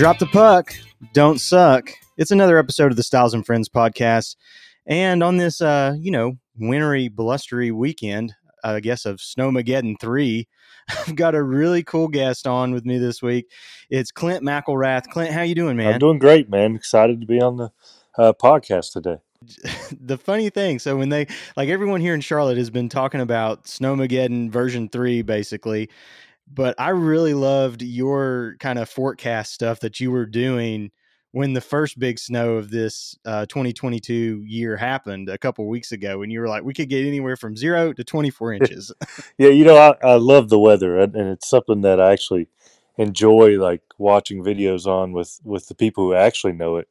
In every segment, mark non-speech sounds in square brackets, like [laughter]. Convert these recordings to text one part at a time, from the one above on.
Drop the puck, don't suck. It's another episode of the Styles and Friends podcast. And on this, uh, you know, wintry, blustery weekend, I guess, of Snowmageddon 3, [laughs] I've got a really cool guest on with me this week. It's Clint McElrath. Clint, how you doing, man? I'm doing great, man. Excited to be on the uh, podcast today. [laughs] the funny thing, so when they, like everyone here in Charlotte has been talking about Snowmageddon version 3, basically, but I really loved your kind of forecast stuff that you were doing when the first big snow of this uh, 2022 year happened a couple weeks ago, and you were like, we could get anywhere from zero to 24 [laughs] inches. yeah, you know, I, I love the weather, and it's something that I actually enjoy, like watching videos on with with the people who actually know it.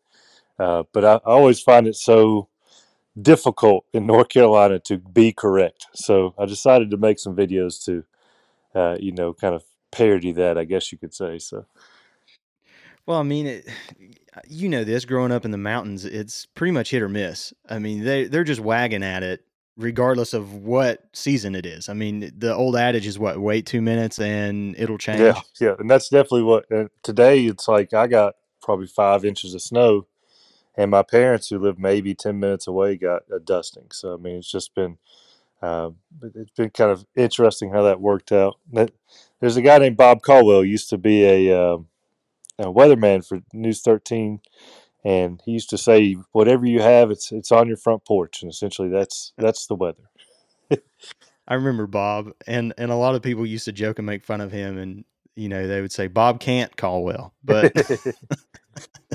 Uh, but I, I always find it so difficult in North Carolina to be correct. So I decided to make some videos to, uh, you know, kind of parody that, I guess you could say. So. Well, I mean, it, you know this. Growing up in the mountains, it's pretty much hit or miss. I mean, they they're just wagging at it, regardless of what season it is. I mean, the old adage is what: wait two minutes and it'll change. Yeah, yeah, and that's definitely what. Uh, today, it's like I got probably five inches of snow, and my parents, who live maybe ten minutes away, got a dusting. So I mean, it's just been. Uh, it's been kind of interesting how that worked out. There's a guy named Bob Caldwell used to be a um, a weatherman for News 13, and he used to say, "Whatever you have, it's it's on your front porch," and essentially that's that's the weather. I remember Bob, and and a lot of people used to joke and make fun of him, and you know they would say Bob can't call well, but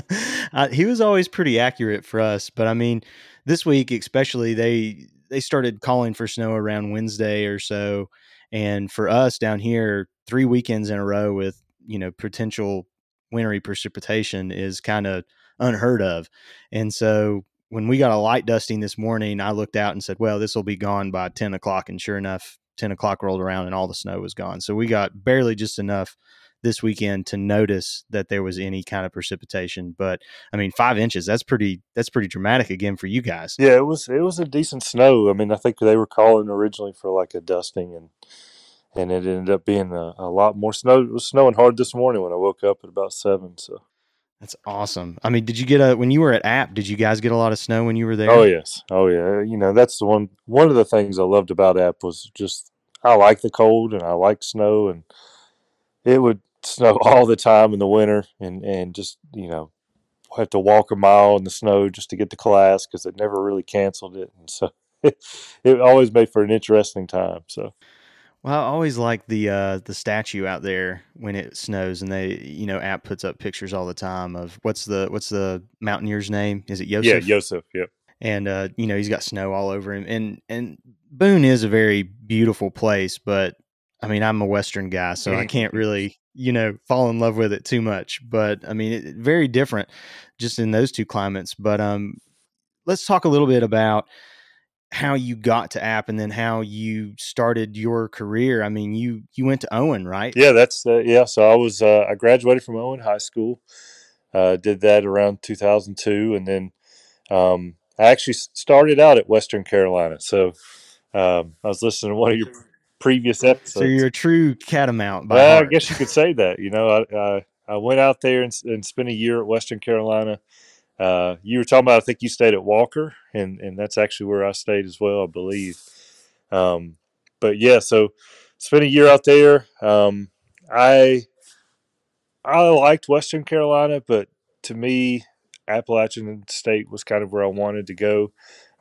[laughs] he was always pretty accurate for us. But I mean, this week especially, they they started calling for snow around Wednesday or so, and for us down here, three weekends in a row with you know potential wintry precipitation is kind of unheard of. And so when we got a light dusting this morning, I looked out and said, well, this will be gone by 10 o'clock. And sure enough, 10 o'clock rolled around and all the snow was gone. So we got barely just enough this weekend to notice that there was any kind of precipitation. But I mean, five inches, that's pretty, that's pretty dramatic again for you guys. Yeah, it was, it was a decent snow. I mean, I think they were calling originally for like a dusting and, and it ended up being a, a, lot more snow. It was snowing hard this morning when I woke up at about seven. So that's awesome. I mean, did you get a when you were at App? Did you guys get a lot of snow when you were oh, there? Oh yes, oh yeah. You know, that's the one. One of the things I loved about App was just I like the cold and I like snow, and it would snow [laughs] all the time in the winter, and and just you know have to walk a mile in the snow just to get to class because it never really canceled it, and so [laughs] it always made for an interesting time. So well, I always like the uh, the statue out there when it snows, and they, you know, app puts up pictures all the time of what's the what's the mountaineer's name? Is it Yosef? Yeah, Yosef. Yep. And uh, you know, he's got snow all over him, and and Boone is a very beautiful place, but I mean, I'm a Western guy, so I can't really, you know, fall in love with it too much. But I mean, it, very different just in those two climates. But um, let's talk a little bit about how you got to app and then how you started your career i mean you you went to owen right yeah that's uh, yeah so i was uh, i graduated from owen high school uh, did that around 2002 and then um, i actually started out at western carolina so um, i was listening to one of your previous episodes so you're a true catamount well, i guess you could say that you know i, I, I went out there and, and spent a year at western carolina uh, you were talking about, I think you stayed at Walker, and, and that's actually where I stayed as well, I believe. Um, but yeah, so spent a year out there. Um, I I liked Western Carolina, but to me, Appalachian State was kind of where I wanted to go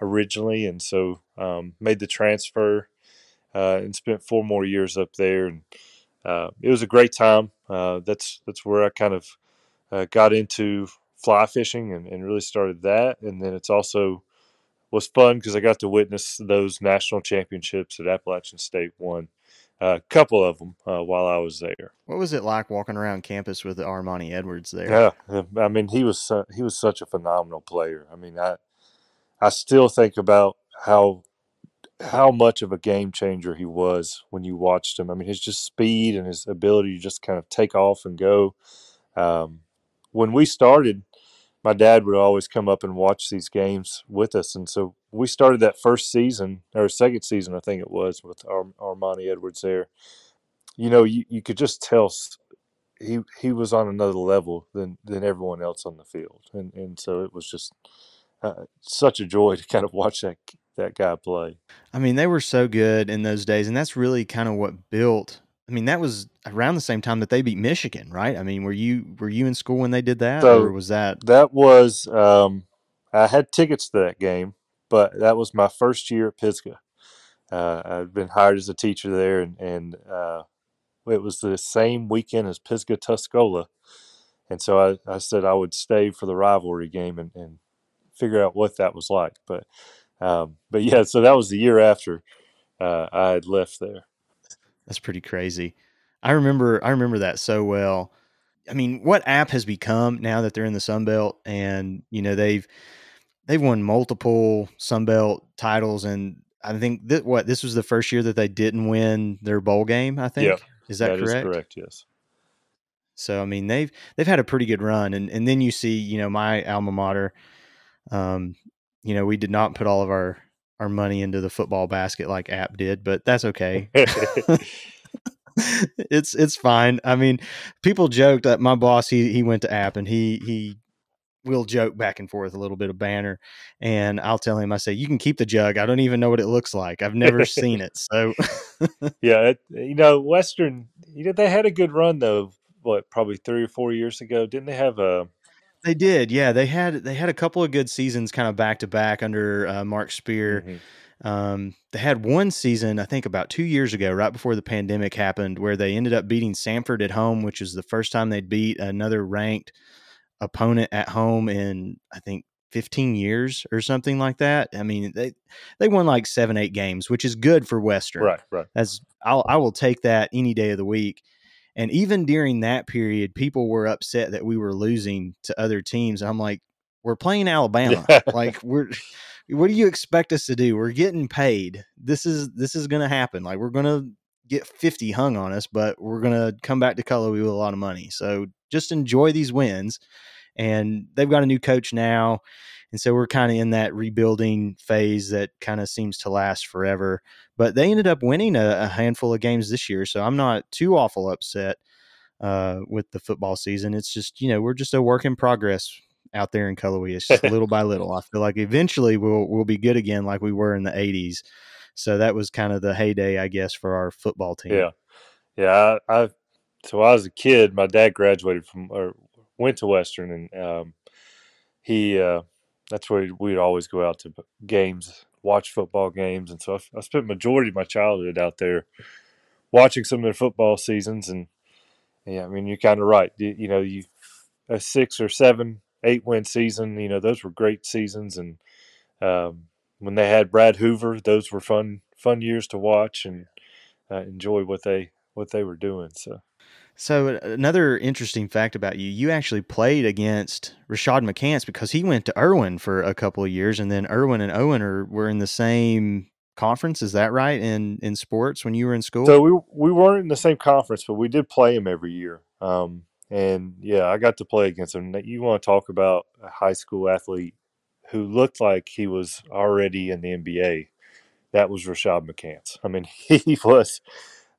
originally, and so um, made the transfer uh, and spent four more years up there, and uh, it was a great time. Uh, that's that's where I kind of uh, got into fly fishing and, and really started that. And then it's also was fun because I got to witness those national championships that Appalachian State won. A uh, couple of them uh, while I was there. What was it like walking around campus with Armani Edwards there? Yeah, I mean he was he was such a phenomenal player. I mean I I still think about how how much of a game changer he was when you watched him. I mean his just speed and his ability to just kind of take off and go. Um, when we started, my dad would always come up and watch these games with us. And so we started that first season or second season, I think it was, with Ar- Armani Edwards there. You know, you, you could just tell he he was on another level than than everyone else on the field, and and so it was just uh, such a joy [laughs] to kind of watch that that guy play. I mean, they were so good in those days, and that's really kind of what built. I mean, that was around the same time that they beat Michigan, right? I mean, were you were you in school when they did that, So or was that? that was um, I had tickets to that game, but that was my first year at Pisgah. Uh, I'd been hired as a teacher there, and and uh, it was the same weekend as Pisgah Tuscola, and so I, I said I would stay for the rivalry game and, and figure out what that was like. But um, but yeah, so that was the year after uh, I had left there. That's pretty crazy. I remember I remember that so well. I mean, what app has become now that they're in the Sun Belt and you know they've they've won multiple Sun Belt titles and I think that what this was the first year that they didn't win their bowl game, I think. Is that, that is correct? correct. Yes. So I mean they've they've had a pretty good run and and then you see, you know, my alma mater um you know, we did not put all of our our money into the football basket like App did, but that's okay. [laughs] [laughs] it's it's fine. I mean, people joked that my boss he he went to App and he he will joke back and forth a little bit of banner, and I'll tell him I say you can keep the jug. I don't even know what it looks like. I've never [laughs] seen it. So yeah, it, you know, Western, you know, they had a good run though. What, probably three or four years ago? Didn't they have a? They did. Yeah, they had they had a couple of good seasons, kind of back to back under uh, Mark Speir. Mhm. Um, they had one season, I think, about two years ago, right before the pandemic happened, where they ended up beating Samford at home, which is the first time they'd beat another ranked opponent at home in I think 15 years or something like that. I mean, they they won like seven, eight games, which is good for Western. Right, right. That's I'll I will take that any day of the week. And even during that period, people were upset that we were losing to other teams. I'm like, we're playing Alabama. Like we're what do you expect us to do? We're getting paid. This is this is gonna happen. Like we're gonna get 50 hung on us, but we're gonna come back to Cullowhee with a lot of money. So just enjoy these wins. And they've got a new coach now. And so we're kind of in that rebuilding phase that kind of seems to last forever. But they ended up winning a, a handful of games this year. So I'm not too awful upset uh, with the football season. It's just, you know, we're just a work in progress out there in Cullowhee. It's just little by little. I [laughs] feel like eventually we'll we'll be good again like we were in the 80s. So that was kind of the heyday, I guess, for our football team. Yeah, yeah. I, I so I was a kid, my dad graduated from or went to Western, and um, he uh, that's where we'd always go out to games, watch football games, and so I, I spent majority of my childhood out there watching some of their football seasons, and yeah, I mean you're kind of right. You, you know, you a six or seven, eight win season, you know, those were great seasons, and um, when they had Brad Hoover, those were fun fun years to watch and uh, enjoy what they what they were doing. So. So another interesting fact about you, you actually played against Rashad McCants because he went to Erwin for a couple of years, and then Erwin and Owen are were in the same conference. Is that right? In in sports when you were in school? So we we weren't in the same conference, but we did play him every year. Um, and yeah, I got to play against him. You want to talk about a high school athlete who looked like he was already in the NBA? That was Rashad McCants. I mean, [laughs] he was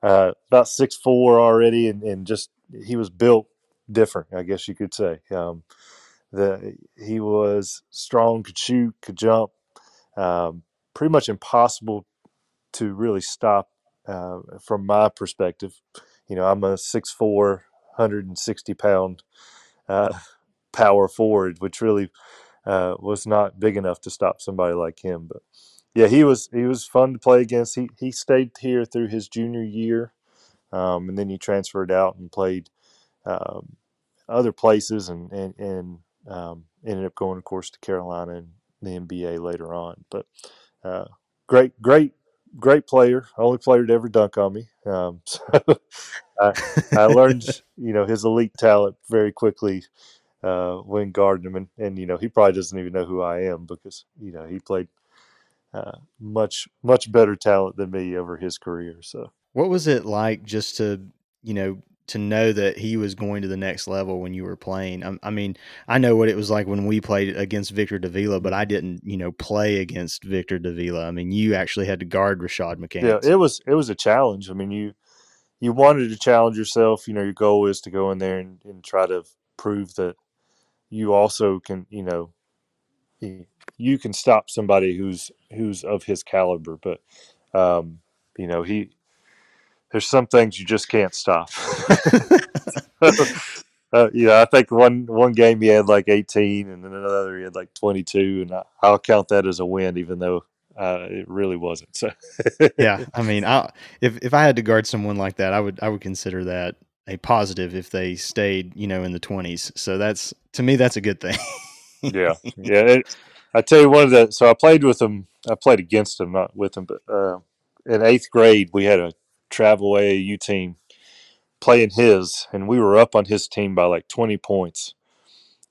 uh, about six four already, and, and just he was built different, I guess you could say. Um, the he was strong, could shoot, could jump. Um, pretty much impossible to really stop uh, from my perspective. You know, I'm a 6'4", 160 pound uh, power forward, which really uh, was not big enough to stop somebody like him. But yeah, he was he was fun to play against. He he stayed here through his junior year, um, and then he transferred out and played um, other places, and and, and um, ended up going, of course, to Carolina and the NBA later on. But uh, great, great, great player. Only player to ever dunk on me. Um, [laughs] so I, I learned, [laughs] you know, his elite talent very quickly uh, when guarding him, and, and you know, he probably doesn't even know who I am because you know he played uh, much much better talent than me over his career. So What was it like just to, you know, to know that he was going to the next level when you were playing? I, I mean, I know what it was like when we played against Victor Davila, but I didn't, you know, play against Victor Davila. I mean, you actually had to guard Rashad McCants. yeah, it was it was a challenge. I mean, you you wanted to challenge yourself. You know, your goal is to go in there and, and try to prove that you also can, you know, you can stop somebody who's who's of his caliber. But um, you know, he there's some things you just can't stop. [laughs] uh, you know, I think one one game he had like 18, and then another he had like 22, and I, will count that as a win, even though uh, it really wasn't. So, yeah, [laughs] I mean, I, if if I had to guard someone like that, I would I would consider that a positive if they stayed, you know, in the 20s. So that's to me, that's a good thing. yeah, [laughs] yeah. It, I tell you, one of the so I played with him. I played against him, not with him, but uh, in eighth grade we had a travel AAU team playing his, and we were up on his team by like 20 points,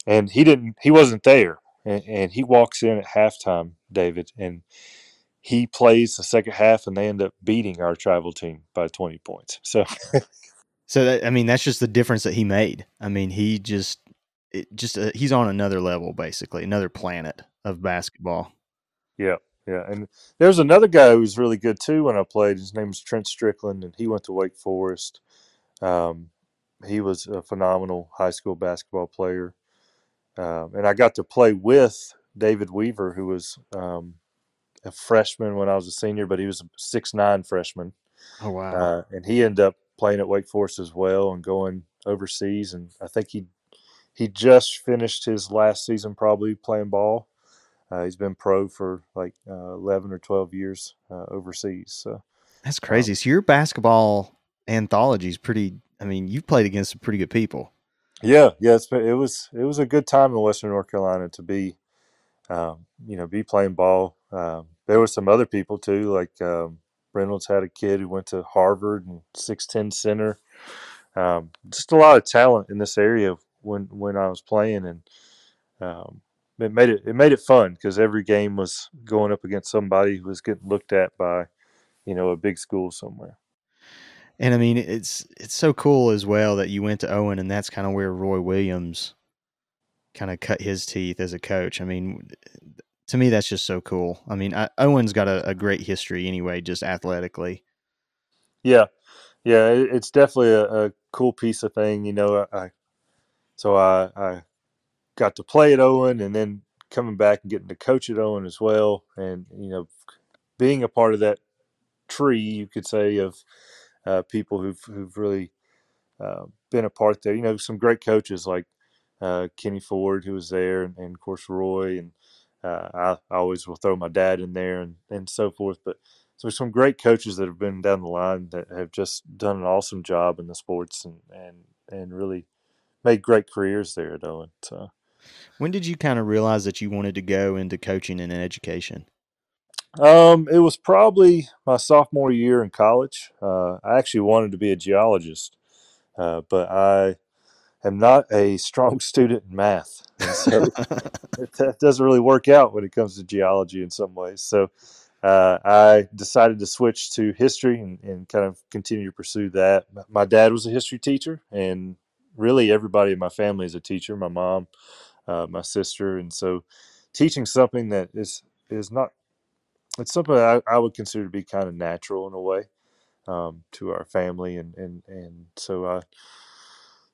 and he didn't. He wasn't there, and, and he walks in at halftime, David, and he plays the second half, and they end up beating our travel team by 20 points. So. So that, I mean, that's just the difference that he made. I mean, he just, it just uh, he's on another level, basically, another planet of basketball. Yeah, yeah, and there's another guy who's really good too. When I played, his name is Trent Strickland, and he went to Wake Forest. Um, he was a phenomenal high school basketball player, um, and I got to play with David Weaver, who was um, a freshman when I was a senior, but he was a six nine freshman. Oh wow! Uh, and he ended up playing at Wake Forest as well and going overseas. And I think he he just finished his last season probably playing ball. Uh, he's been pro for like uh, eleven or twelve years uh, overseas. So that's crazy. Um, so your basketball anthology is pretty. I mean, you've played against some pretty good people. Yeah, yeah. Been, it was it was a good time in Western North Carolina to be, um, you know, be playing ball. Um, there were some other people too, like um, Reynolds had a kid who went to Harvard and six ten center. Um, just a lot of talent in this area when when I was playing, and um, it made it it made it fun because every game was going up against somebody who was getting looked at by, you know, a big school somewhere. And I mean, it's it's so cool as well that you went to Owen, and that's kind of where Roy Williams kind of cut his teeth as a coach. I mean, to me, that's just so cool. I mean, I, Owen's got a, a, great history anyway, just athletically. Yeah, yeah, it, it's definitely a, a, cool piece of thing. You know, I so I, I got to play at Owen, and then coming back and getting to coach at Owen as well, and you know, being a part of that tree, you could say, of uh, people who've who've really uh, been a part there. You know, some great coaches like uh, Kenny Ford, who was there, and, and of course Roy and uh, I, I, always will throw my dad in there and, and so forth. But so some great coaches that have been down the line that have just done an awesome job in the sports and, and, and really made great careers there though. Owen. So, when did you kind of realize that you wanted to go into coaching and education? Um, it was probably my sophomore year in college. Uh, I actually wanted to be a geologist, uh, but I am not a [laughs] strong student in math. And so [laughs] that doesn't really work out when it comes to geology in some ways. So uh, I decided to switch to history and, and, kind of continue to pursue that. My dad was a history teacher, and really everybody in my family is a teacher. My mom, uh, my sister, and so teaching something that is is not it's something I, I would consider to be kind of natural in a way um, to our family, and and and so I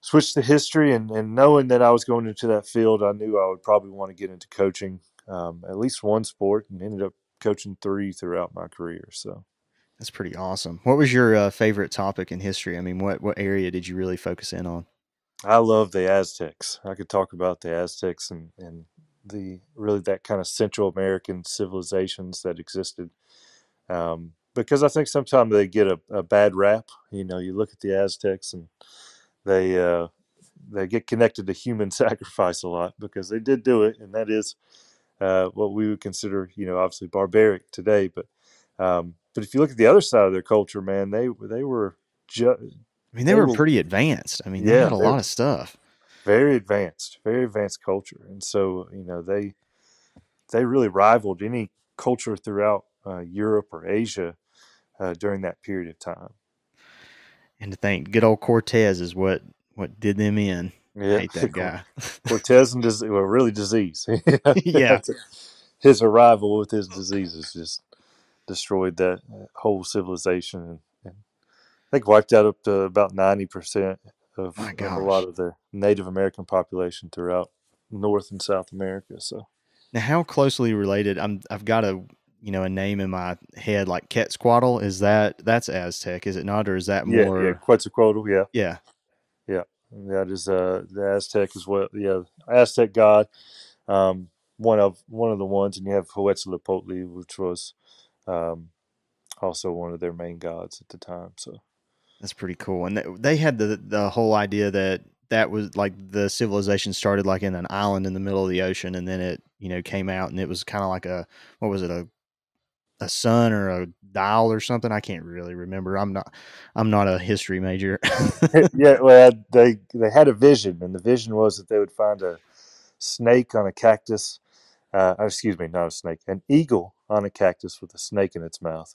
switched to history and, and knowing that I was going into that field, I knew I would probably want to get into coaching um, at least one sport and ended up coaching three throughout my career. So that's pretty awesome. What was your uh, favorite topic in history? I mean, what, what area did you really focus in on? I love the Aztecs. I could talk about the Aztecs and, and the really that kind of Central American civilizations that existed. Um, because I think sometimes they get a, a bad rap. You know, you look at the Aztecs and they uh, they get connected to human [laughs] sacrifice a lot because they did do it, and that is uh, what we would consider, you know, obviously barbaric today. But um, but if you look at the other side of their culture, man, they they were. Ju- I mean, they, they were, were, pretty advanced. I mean, yeah, they had a lot of stuff. Very advanced, very advanced culture, and so you know they they really rivaled any culture throughout uh, Europe or Asia uh, during that period of time. And to think, good old Cortez is what what did them in. Yeah, I hate that [laughs] guy. Cortez and [laughs] disease, well, really disease. [laughs] yeah, his arrival with his diseases just destroyed that whole civilization. I think wiped out up to about ninety percent of, of a lot of the Native American population throughout North and South America. So Now, how closely related? I'm. I've got a you know a name in my head like Quetzalcoatl. Is that that's Aztec? Is it not, or is that yeah, yeah, more? Quetzalcoatl, yeah, Yeah, yeah, that is uh the Aztec as well. Yeah, Aztec god, um, one of one of the ones, and you have Huitzilopochtli, which was um, also one of their main gods at the time. So that's pretty cool. And they, had the the whole idea that that was like the civilization started like in an island in the middle of the ocean, and then it you know came out, and it was kind of like a what was it a a sun or a dial or something. I can't really remember. I'm not I'm not a history major. [laughs] yeah, well, they they had a vision, and the vision was that they would find a snake on a cactus. Uh, excuse me, not a snake, an eagle on a cactus with a snake in its mouth.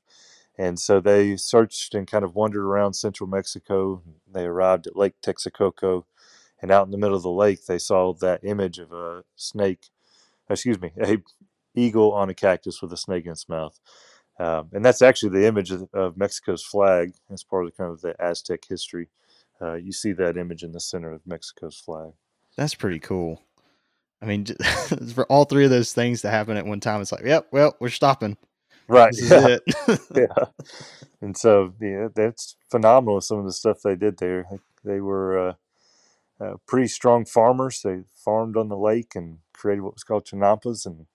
And so they searched and kind of wandered around central Mexico. They arrived at Lake Texcoco, and out in the middle of the lake, they saw that image of a snake. Excuse me, a eagle on a cactus with a snake in its mouth. Um, and that's actually the image of, of, Mexico's flag as part of the, kind of the Aztec history. Uh, you see that image in the center of Mexico's flag. That's pretty cool. I mean, [laughs] for all three of those things to happen at one time, it's like, yep, well, we're stopping. Right. This yeah. [laughs] yeah. And so, yeah, that's phenomenal. Some of the stuff they did there. They were uh, uh, pretty strong farmers. They farmed on the lake and created what was called chinampas and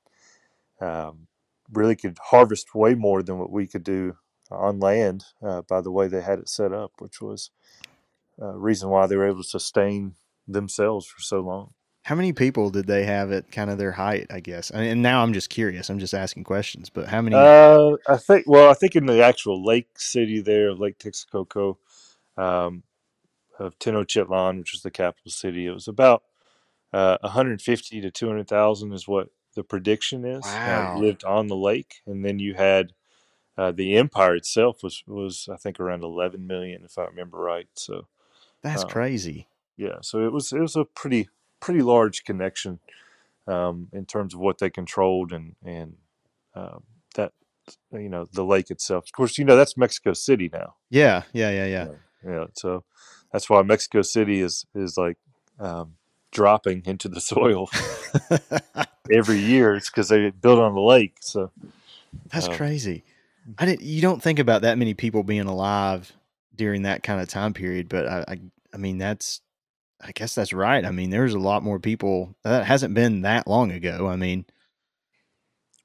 um, really could harvest way more than what we could do on land uh, by the way they had it set up, which was a reason why they were able to sustain themselves for so long. How many people did they have at kind of their height? I guess, and now I'm just curious. I'm just asking questions, but how many? Uh, I think. Well, I think in the actual lake city there, of Lake Texcoco, um, of Tenochtitlan, which is the capital city, it was about uh, 150 to 200,000 is what the prediction is. Wow. Uh, lived on the lake, and then you had uh, the empire itself was was I think around 11 million, if I remember right. So that's crazy. Yeah, so it was it was a pretty pretty large connection um, in terms of what they controlled and and um, that you know the lake itself. Of course, you know that's Mexico City now. Yeah, yeah, yeah, yeah. Yeah, yeah so that's why Mexico City is is like um, dropping into the [laughs] soil [laughs] every year. It's because they built on the lake. So that's um, crazy. I didn't. You don't think about that many people being alive during that kind of time period, but I, I, I mean, that's I guess that's right. I mean, there's a lot more people. That hasn't been that long ago. I mean,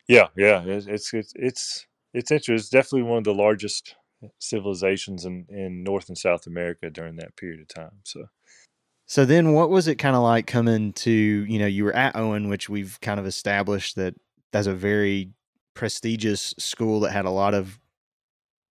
yeah, yeah, it's it's it's it's, it's interesting. It's definitely one of the largest civilizations in in North and South America during that period of time. So, so then, what was it kind of like coming to? You know, you were at Owen, which we've kind of established that that's a very prestigious school that had a lot of,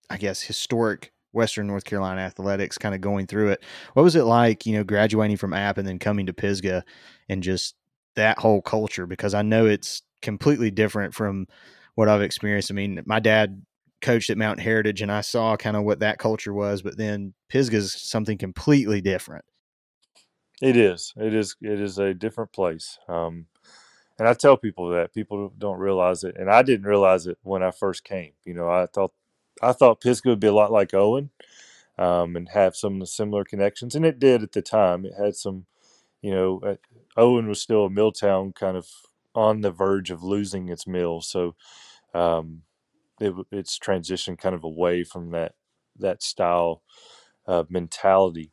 I guess, historic Western North Carolina athletics, kind of going through it. What was it like, you know, graduating from App and then coming to Pisgah and just that whole culture? Because I know it's completely different from what I've experienced. I mean, my dad coached at Mount Heritage and I saw kind of what that culture was, but then Pisgah's something completely different. It is. It is. It is a different place. Um, and I tell people that people don't realize it, and I didn't realize it when I first came. You know, I thought I thought Pisgah would be a lot like Owen um, and have some similar connections, and it did at the time. It had some, you know, uh, Owen was still a mill town, kind of on the verge of losing its mill, so um, it, it's transitioned kind of away from that that style of mentality.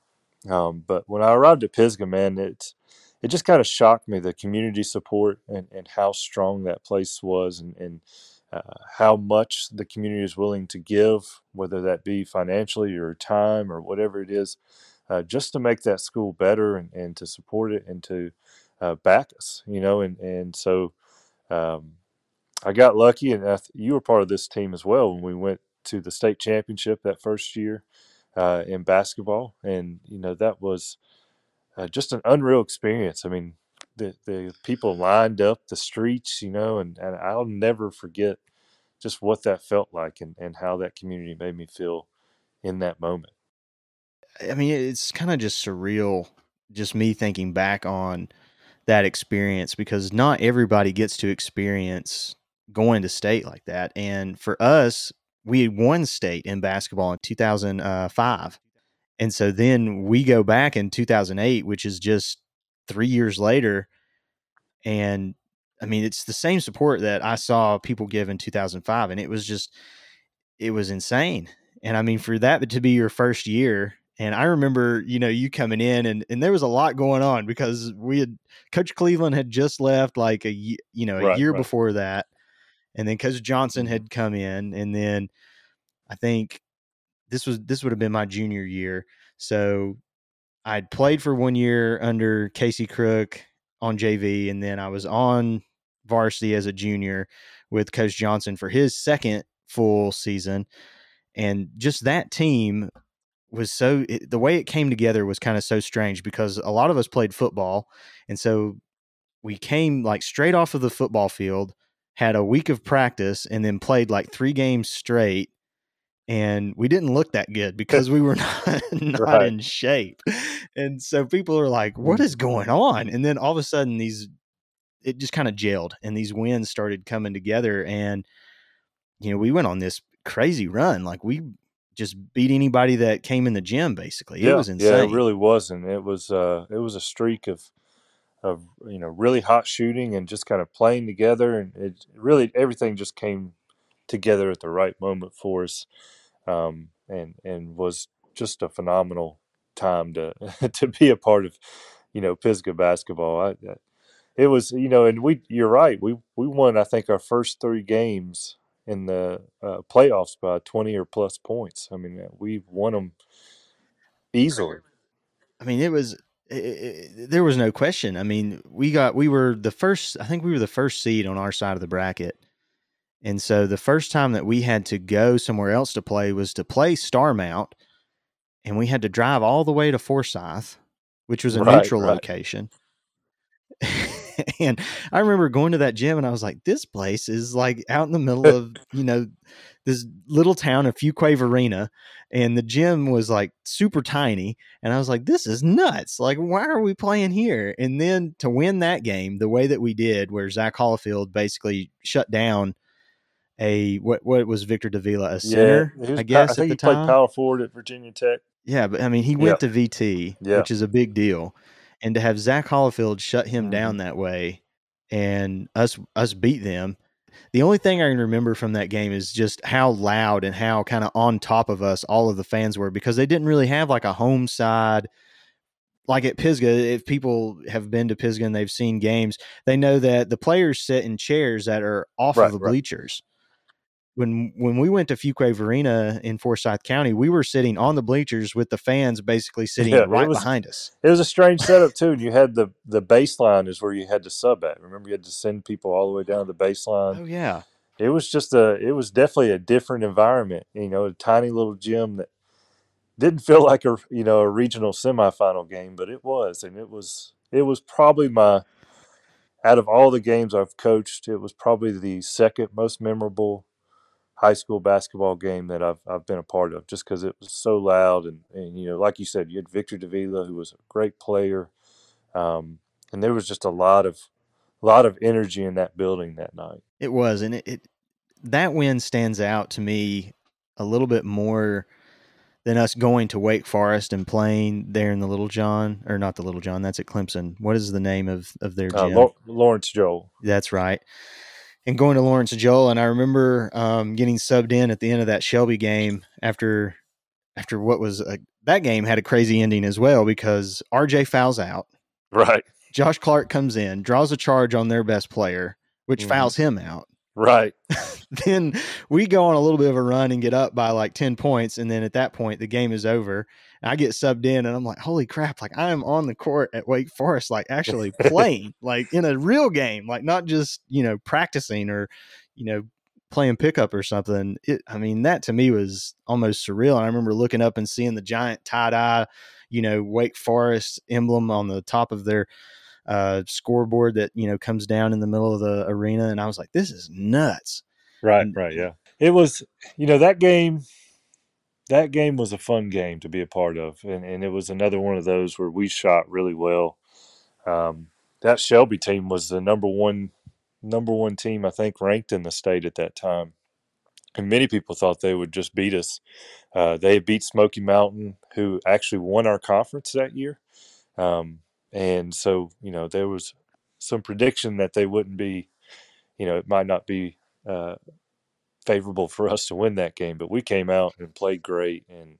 Um, but when I arrived at Pisgah, man, it's it just kind of shocked me the community support and, and how strong that place was and, and uh, how much the community is willing to give, whether that be financially or time or whatever it is, uh, just to make that school better and, and to support it and to uh, back us, you know. And, and so um, I got lucky, and th- you were part of this team as well when we went to the state championship that first year uh, in basketball. And, you know, that was uh, just an unreal experience. I mean, the the people lined up the streets, you know, and, and I'll never forget just what that felt like and, and how that community made me feel in that moment. I mean, it's kind of just surreal, just me thinking back on that experience because not everybody gets to experience going to state like that. And for us, we had won state in basketball in 2005. Uh, and so then we go back in 2008, which is just three years later. And I mean, it's the same support that I saw people give in 2005. And it was just, it was insane. And I mean, for that to be your first year, and I remember, you know, you coming in and, and there was a lot going on because we had Coach Cleveland had just left like a you know a Right, year right. before that, and then Coach Johnson Mhm. had come in, and then I think this was this would have been my junior year, so I'd played for one year under Casey Crook on JV, and then I was on varsity as a junior with Coach Johnson for his second full season, and just that team was so it, the way it came together was kind of so strange because a lot of us played football and so we came like straight off of the football field had a week of practice and then played like three games straight and we didn't look that good because we were [laughs] not, not Right. in shape. And so people are like what is going on? And then all of a sudden these it just kind of gelled and these wins started coming together and you know we went on this crazy run like we just beat anybody that came in the gym basically. Yeah, it was insane yeah, it really wasn't. It was uh, it was a streak of of you know really hot shooting and just kind of playing together, and it really everything just came together at the right moment for us, um, and and was just a phenomenal time to [laughs] to be a part of, you know, Pisgah basketball. I, it was you know, and we you're right. We we won I think our first three games in the uh, playoffs by 20 or plus points. I mean, we won them easily. i mean it was it, it, there was no question i mean we got we were the first i think we were the first seed on our side of the bracket and so the first time that we had to go somewhere else to play was to play starmount and we had to drive all the way to forsyth which was a Right, neutral right. location [laughs] and I remember going to that gym and I was like, this place is like out in the middle of, [laughs] you know, this little town of Fuquay Arena. And the gym was like super tiny. And I was like, this is nuts. Like, why are we playing here? And then to win that game the way that we did, where Zach Hollifield basically shut down a what what was Victor Davila, a center, yeah, was I guess, I at think the he played time. power forward at Virginia Tech. Yeah, but I mean, he Yeah. went to VT, Yeah. which is a big deal, and to have Zach Hollifield shut him Mhm. down that way, and us us beat them. The only thing I can remember from that game is just how loud and how kind of on top of us all of the fans were because they didn't really have like a home side. Like at Pisgah, if people have been to Pisgah and they've seen games, they know that the players sit in chairs that are off Right, of the right. bleachers when when we went to Fuquay Arena in Forsyth County, we were sitting on the bleachers with the fans basically [laughs] sitting Yeah, right was- behind us. It was a strange setup too, and you had the the baseline is where you had to sub at. Remember, you had to send people all the way down to the baseline. Oh yeah, It was just a, it was definitely a different environment. You know, a tiny little gym that didn't feel like a you know a regional semifinal game, but it was, and it was it was probably my out of all the games I've coached, it was probably the second most memorable high school basketball game that I've I've been a part of, just because it was so loud and and you know, like you said, you had Victor Davila, who was a great player, um, and there was just a lot of a lot of energy in that building that night. it was, and it, it that win stands out to me a little bit more than us going to Wake Forest and playing there in the Littlejohn, or not the Littlejohn. That's at Clemson. What is the name of of their Uh, gym? Lau- Lawrence Joel, That's right. And going to Lawrence Joel, and I remember um, getting subbed in at the end of that Shelby game after after what was a, that game had a crazy ending as well because RJ fouls out. right, Josh Clark comes in, draws a charge on their best player, which Mhm. fouls him out. Right, [laughs] then we go on a little bit of a run and get up by like 10 points. And then at that point, the game is over. I get subbed in and I'm like, holy crap, like I am on the court at Wake Forest, like actually [laughs] playing, like in a real game, like not just, you know, practicing or, you know, playing pickup or something. It, I mean, that to me was almost surreal. And I remember looking up and seeing the giant tie dye, you know, Wake Forest emblem on the top of their uh, scoreboard that, you know, comes down in the middle of the arena. And I was like, this is nuts. right, And- right. Yeah, it was. You know that game. That game was a fun game to be a part of, and, and it was another one of those where we shot really well. Um, that Shelby team was the number one number one team I think ranked in the state at that time. and many people thought they would just beat us. Uh, they beat Smoky Mountain, who actually won our conference that year. Um, and so, you know, there was some prediction that they wouldn't be, you know, it might not be uh, favorable for us to win that game, but we came out and played great. And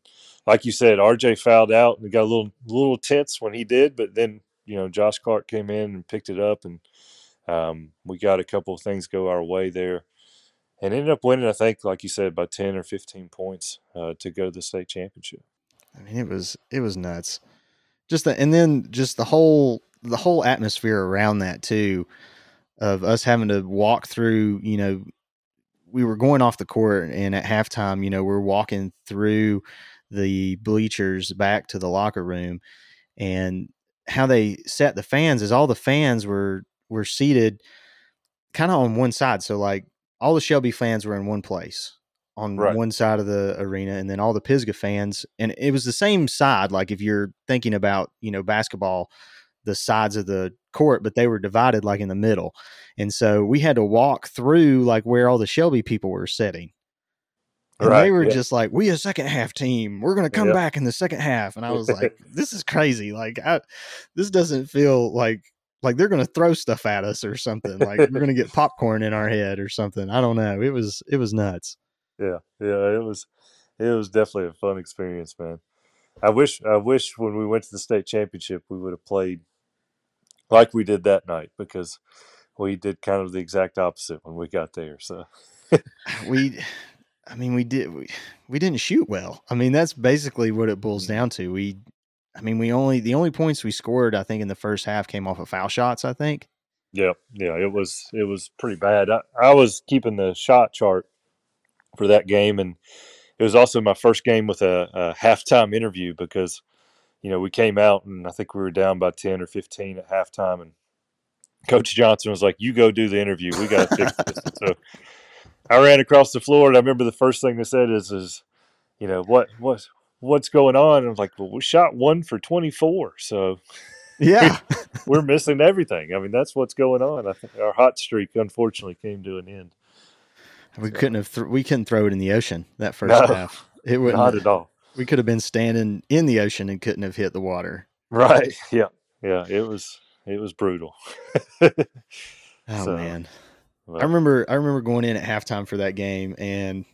like you said, RJ fouled out and got a little little tense when he did, but then you know Josh Clark came in and picked it up, and um, we got a couple of things go our way there, and ended up winning. I think, like you said, by ten or fifteen points uh, to go to the state championship. I mean, it was it was nuts. Just the, and then just the whole the whole atmosphere around that too, of us having to walk through. You know, we were going off the court, and at halftime, you know, we're walking through the bleachers back to the locker room, and how they set the fans is all the fans were were seated kind of on one side. So like all the Shelby fans were in one place on Right. one side of the arena, and then all the Pisgah fans, and it was the same side. Like if you're thinking about you know basketball, the sides of the court, but they were divided like in the middle, and so we had to walk through like where all the Shelby people were sitting. And Right, they were yeah. just like, "We a second half team. We're going to come Yep. back in the second half." And I was like, [laughs] "This is crazy. Like, I, this doesn't feel like like they're going to throw stuff at us or something. Like we're going to get popcorn in our head or something. I don't know. It was it was nuts. Yeah, yeah, it was it was definitely a fun experience, man. I wish I wish when we went to the state championship we would have played like we did that night because we did kind of the exact opposite when we got there. So [laughs] We, I mean, we did we, we didn't shoot well. I mean, that's basically what it boils Mhm. down to. We, I mean, we only the only points we scored, I think, in the first half came off of foul shots. I think. yeah, yeah, it was it was pretty bad. I, I was keeping the shot chart for that game, and it was also my first game with a, a halftime interview because you know we came out and I think we were down by ten or fifteen at halftime, and Coach Johnson was like, "You go do the interview. We got to fix this." So I ran across the floor, and I remember the first thing they said is, "Is you know what what what's going on?" And I was like, "Well, we shot one for twenty four, so Yeah. [laughs] we're missing everything. I mean, that's what's going on. I think our hot streak unfortunately came to an end. We So- couldn't have. Th- we couldn't throw it in the ocean that first No, half. It wouldn't. Not at all. we could have been standing in the ocean and couldn't have hit the water. Right? [laughs] Yeah, yeah. It was it was brutal. [laughs] Oh So, man. I remember I remember going in at halftime for that game and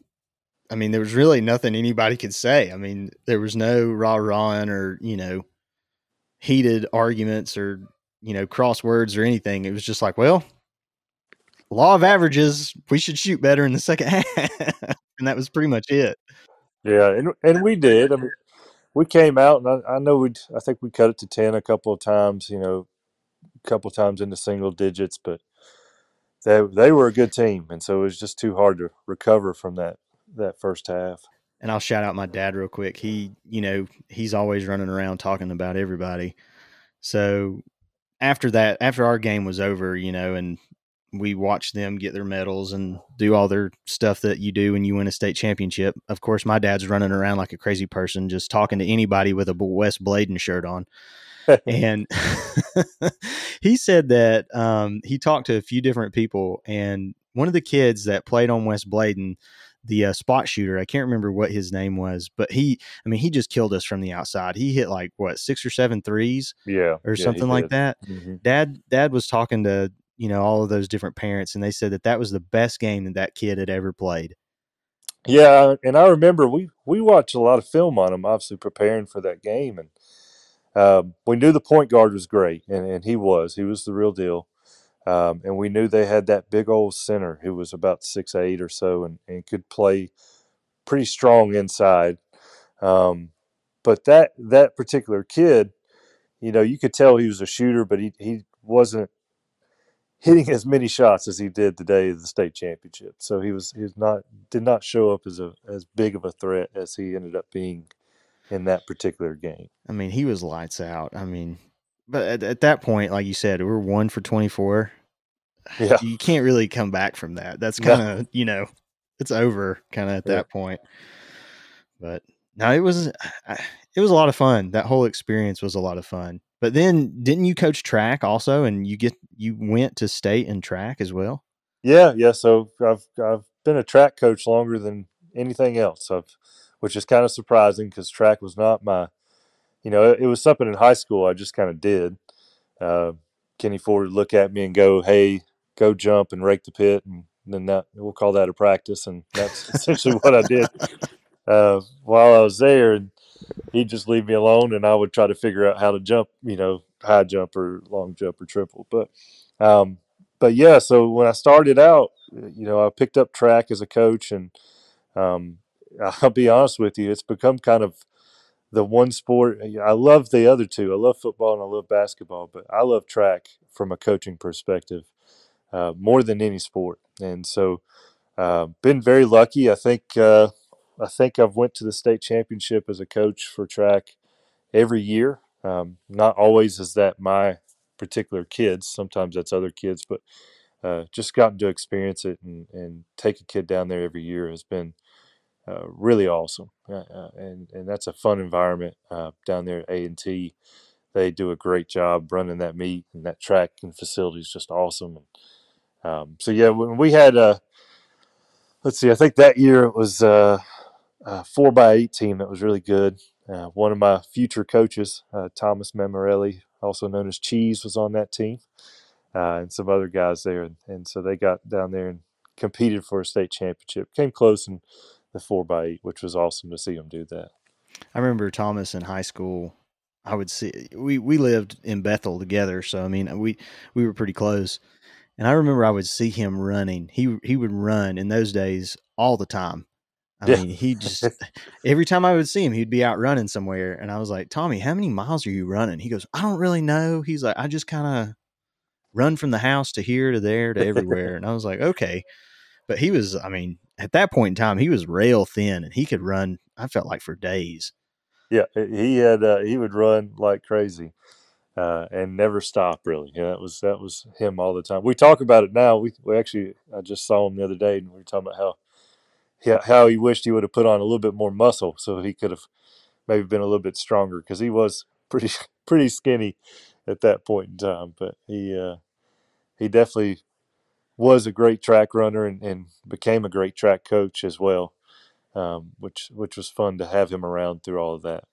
I mean there was really nothing anybody could say. I mean, there was no rah rahing or, you know, heated arguments or, you know, cross words or anything. It was just like, well, law of averages, we should shoot better in the second [laughs] half. and that was pretty much it. Yeah, and and we [laughs] did. I mean, we came out, and I, I know we. I think we cut it to ten a couple of times. You know, a couple of times into single digits, but they they were a good team, and so it was just too hard to recover from that that first half. And I'll shout out my dad real quick. He, you know, he's always running around talking about everybody. So after that, after our game was over, you know, and we watch them get their medals and do all their stuff that you do when you win a state championship. Of course, my dad's running around like a crazy person, just talking to anybody with a West Bladen shirt on. [laughs] and [laughs] he said that um, he talked to a few different people, and one of the kids that played on West Bladen, the uh, spot shooter, I can't remember what his name was, but he, I mean, he just killed us from the outside. He hit like what six or seven threes yeah, or something like that. that. Dad, dad was talking to you know all of those different parents, and they said that that was the best game that that kid had ever played. Yeah, and I remember we we watched a lot of film on him, obviously preparing for that game, and um, we knew the point guard was great, and, and he was he was the real deal. Um, and we knew they had that big old center who was about six eight or so, and, and could play pretty strong inside. Um, but that that particular kid, you know, you could tell he was a shooter, but he he wasn't hitting as many shots as he did the day of the state championship. So he was he was not did not show up as a as big of a threat as he ended up being in that particular game. I mean, he was lights out. I mean, but at, at that point, like you said, we're one for twenty four. [sighs] Yeah. you can't really come back from that. That's kind of you know, it's over kind of at Yeah. that point. But no, it was [sighs] it was a lot of fun. That whole experience was a lot of fun. But then, didn't you coach track also, and you get you went to state and track as well? Yeah, yeah. So I've I've been a track coach longer than anything else. I've, which is kind of surprising because track was not my, you know, it, it was something in high school I just kind of did. Uh, Kenny Ford would look at me and go, "Hey, go jump and rake the pit," and then that we'll call that a practice, and that's [laughs] essentially what I did uh, while I was there. And he'd just leave me alone, and I would try to figure out how to jump, you know, high jump or long jump or triple. But, um, but yeah. So when I started out, you know, I picked up track as a coach, and um, [laughs] I'll be honest with you, it's become kind of the one sport I love the other two. I love football and I love basketball, but I love track from a coaching perspective uh, more than any sport. And so, uh, been very lucky. I think uh, I think I've went to the state championship as a coach for track every year. Um, not always is that my particular kids. Sometimes that's other kids, but uh, just gotten to experience it and, and take a kid down there every year has been uh, really awesome, uh, uh, and and that's a fun environment uh, down there at A and T. They do a great job running that meet and that track and facility is just awesome. And um, so yeah, when we had a let's see, I think that year it was uh, four by eight team that was really good. Uh, one of my future coaches, Thomas Mamorelli, also known as Cheese, was on that team, and some other guys there, and, and so they got down there and competed for a state championship. Came close in the four by eight, which was awesome to see them do that. I remember Thomas in high school. I would see we we lived in Bethel together, so I mean we we were pretty close. And I remember I would see him running. He he would run in those days all the time. I yeah. mean, he just [laughs] every time I would see him, he'd be out running somewhere, and I was like, "Tommy, how many miles are you running?" He goes, "I don't really know." He's like, "I just kind of run from the house to here to there to everywhere," and I was like, "Okay." But he was, I mean, at that point in time, he was rail thin and he could run. I felt like for days. Yeah, he had uh, he would run like crazy, uh, and never stop. Really, yeah, that was that was him all the time. We talk about it now. We we actually I just saw him the other day, and we were talking about how yeah, how he wished he would have put on a little bit more muscle so he could have maybe been a little bit stronger because he was [laughs] pretty pretty skinny at that point in time. But he uh, he definitely was a great track runner and, and became a great track coach as well, um, which which was fun to have him around through all of that.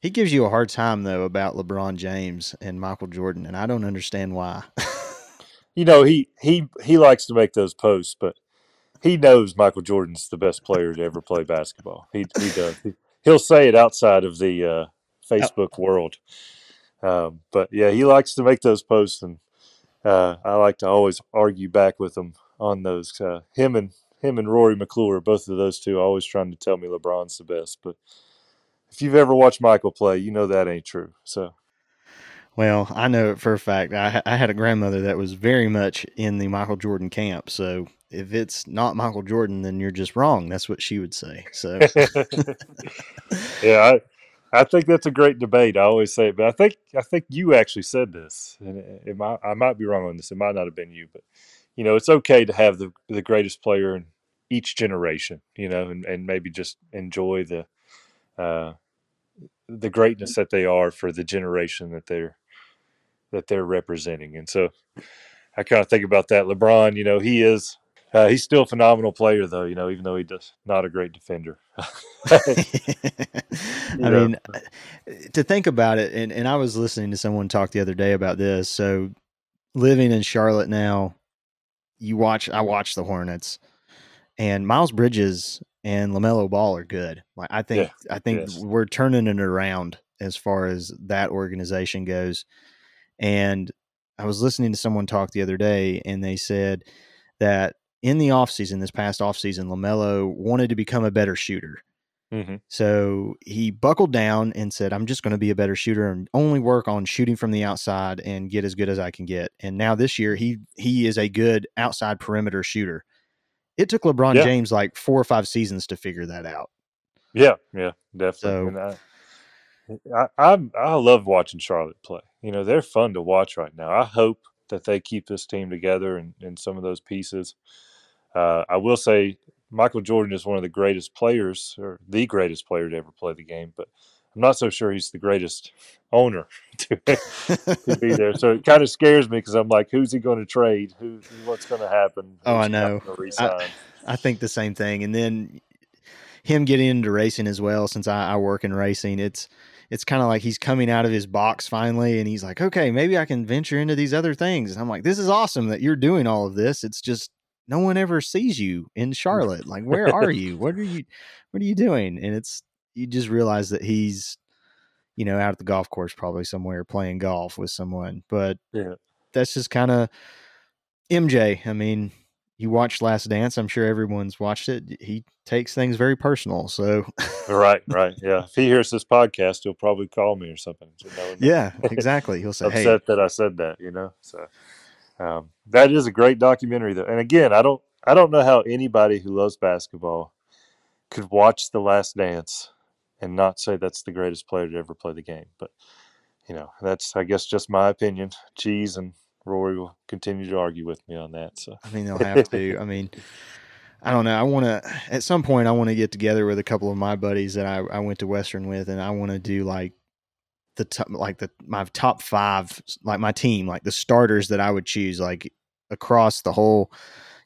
He gives you a hard time though about LeBron James and Michael Jordan, and I don't understand why. you know, he he he likes to make those posts, but he knows Michael Jordan's the best player to ever play basketball. He he does. He, will say it outside of the uh, Facebook world. Um, but yeah, he likes to make those posts, and uh, I like to always argue back with him on those. Uh, him and him and Rory McClure, both of those two, always trying to tell me LeBron's the best. But if you've ever watched Michael play, you know that ain't true. So. Well, I know it for a fact. I, I had a grandmother that was very much in the Michael Jordan camp. So if it's not Michael Jordan, then you're just wrong. That's what she would say. So, [laughs] yeah, I, I think that's a great debate. I always say it, but I think I think you actually said this, and it, it might, I might be wrong on this. It might not have been you, but you know, it's okay to have the the greatest player in each generation. You know, and, and maybe just enjoy the uh, the greatness that they are for the generation that they're that they're representing. And so, I kind of think about that. LeBron, you know, he is uh, he's still a phenomenal player, though. You know, even though he does not a great defender. [laughs] [laughs] I know. mean, uh, to think about it, and, and I was listening to someone talk the other day about this. So, living in Charlotte now, you watch. I watch the Hornets, and Miles Bridges and LaMelo Ball are good. Like I think, yeah. I think yes. we're turning it around as far as that organization goes. And I was listening to someone talk the other day, and they said that in the offseason, this past offseason, LaMelo wanted to become a better shooter. Mm-hmm. So he buckled down and said, I'm just going to be a better shooter and only work on shooting from the outside and get as good as I can get. And now this year, he he is a good outside perimeter shooter. It took LeBron yeah. James like four or five seasons to figure that out. Yeah, yeah, definitely. So, I, I, I I love watching Charlotte play. You know, they're fun to watch right now. I hope that they keep this team together and, and some of those pieces. Uh, I will say Michael Jordan is one of the greatest players, or the greatest player to ever play the game. But I'm not so sure he's the greatest owner [laughs] to, to be [laughs] there. So it kind of scares me because I'm like, who's he going to trade? Who? What's going to happen? Oh, Who's I know. I, I think the same thing. And then him getting into racing as well, since I, I work in racing, it's it's kind of like he's coming out of his box finally, and he's like, okay, maybe I can venture into these other things. And I'm like, this is awesome that you're doing all of this. It's just no one ever sees you in mm. Charlotte. Like, where are [laughs] you? What are you? What are you doing? And it's you just realize that he's, you know, out at the golf course, probably somewhere playing golf with someone. But yeah, that's just kind of MJ. I mean, you watched Last Dance. I'm sure everyone's watched it. He takes things very personal. So, right, right, yeah. [laughs] If he hears this podcast, he'll probably call me or something. yeah, exactly. He'll [laughs] say, "Upset hey. that I said that," you know. So um, that is a great documentary, though. And again, I don't, I don't know how anybody who loves basketball could watch The Last Dance and not say that's the greatest player to ever play the game. But you know, that's I guess just my opinion. Cheese and Rory will continue to argue with me on that. So I mean, they'll [laughs] have to. I mean, I don't know. I want to at some point. I want to get together with a couple of my buddies that I, I went to Western with, and I want to do like the top, like the my top five, like my team, like the starters that I would choose, like across the whole,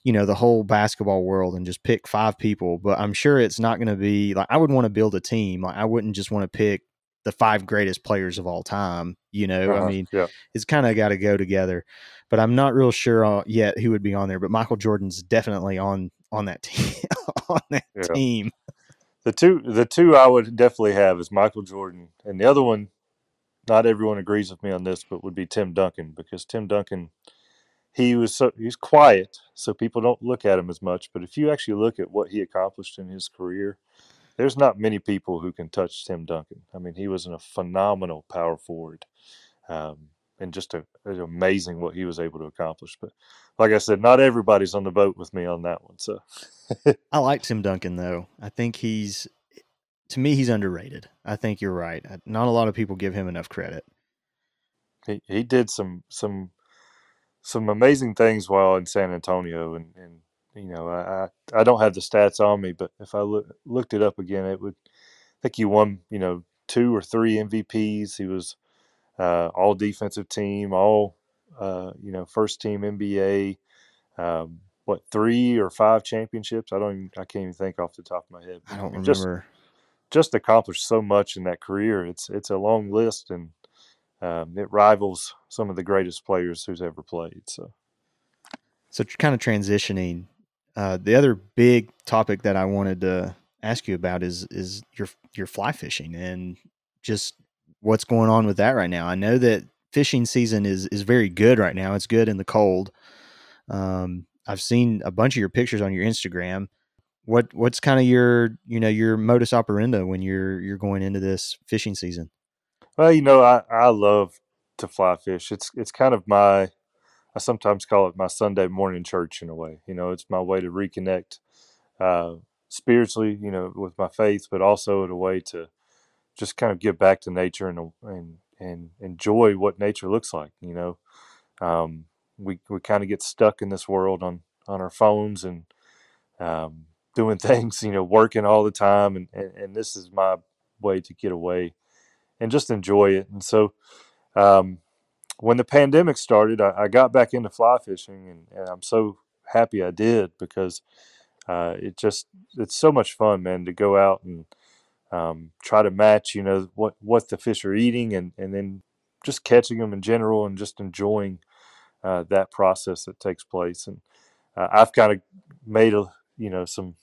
you know, the whole basketball world, and just pick five people. But I'm sure it's not going to be like I would want to build a team. Like I wouldn't just want to pick the five greatest players of all time. You know, uh-huh, I mean, yeah. it's kind of got to go together. But I'm not real sure uh, yet who would be on there. But Michael Jordan's definitely on on that [laughs] team. on that yeah. team. The two the two I would definitely have is Michael Jordan, and the other one. Not everyone agrees with me on this, but would be Tim Duncan because Tim Duncan, he was so he's quiet, so people don't look at him as much. But if you actually look at what he accomplished in his career, there's not many people who can touch Tim Duncan. I mean, he was a phenomenal power forward, um, and just a, amazing what he was able to accomplish. But like I said, not everybody's on the boat with me on that one. So I like Tim Duncan though. I think he's to me he's underrated. I think you're right. Not a lot of people give him enough credit. He he did some some some amazing things while in San Antonio, and and you know, I, I don't have the stats on me, but if I look, looked it up again, it would. I think he won, you know, two or three MVPs. He was uh, all defensive team, all uh, you know, first team NBA. Um, what three or five championships? I don't. Even, I can't even think off the top of my head. I don't remember. Just accomplished so much in that career. It's it's a long list, and um, it rivals some of the greatest players who's ever played. So, so kind of transitioning uh, the other big topic that I wanted to ask you about is is your your fly fishing and just what's going on with that right now. I know that fishing season is is very good right now. It's good in the cold. Um, I've seen a bunch of your pictures on your Instagram. What what's kind of your you know your modus operandi when you're you're going into this fishing season? Well, you know, I I love to fly fish. It's it's kind of my I sometimes call it my Sunday morning church in a way. You know, it's my way to reconnect uh, spiritually, you know, with my faith, but also in a way to just kind of give back to nature and and and enjoy what nature looks like. You know, um, we we kind of get stuck in this world on on our phones and um, doing [laughs] things, you know, working all the time, and, and and this is my way to get away and just enjoy it. And so, um, when the pandemic started, I, I got back into fly fishing, and, and, I'm so happy I did because uh, it just it's so much fun, man, to go out and um, try to match, you know, what what the fish are eating, and and then just catching them in general, and just enjoying uh, that process that takes place. And uh, I've kind of made a you know some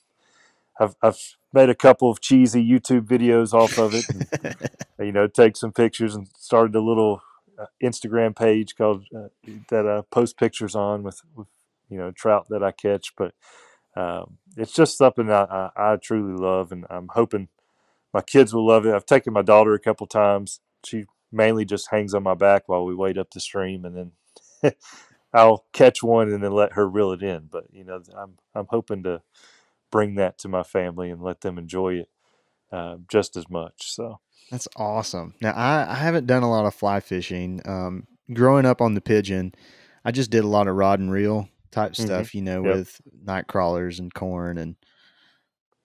I've I've made a couple of cheesy YouTube videos off of it. And, [laughs] you know, take some pictures and started a little uh, Instagram page called uh, that I post pictures on with, with you know trout that I catch. But um, it's just something I, I, I, truly love, and I'm hoping my kids will love it. I've taken my daughter a couple times. She mainly just hangs on my back while we wade up the stream, and then [laughs] I'll catch one and then let her reel it in. But you know, I'm I'm hoping to bring that to my family and let them enjoy it uh, just as much. So that's awesome. Now I, I haven't done a lot of fly fishing. Um, growing up on the pigeon, I just did a lot of rod and reel type mm-hmm. stuff, you know, yep. with night crawlers and corn and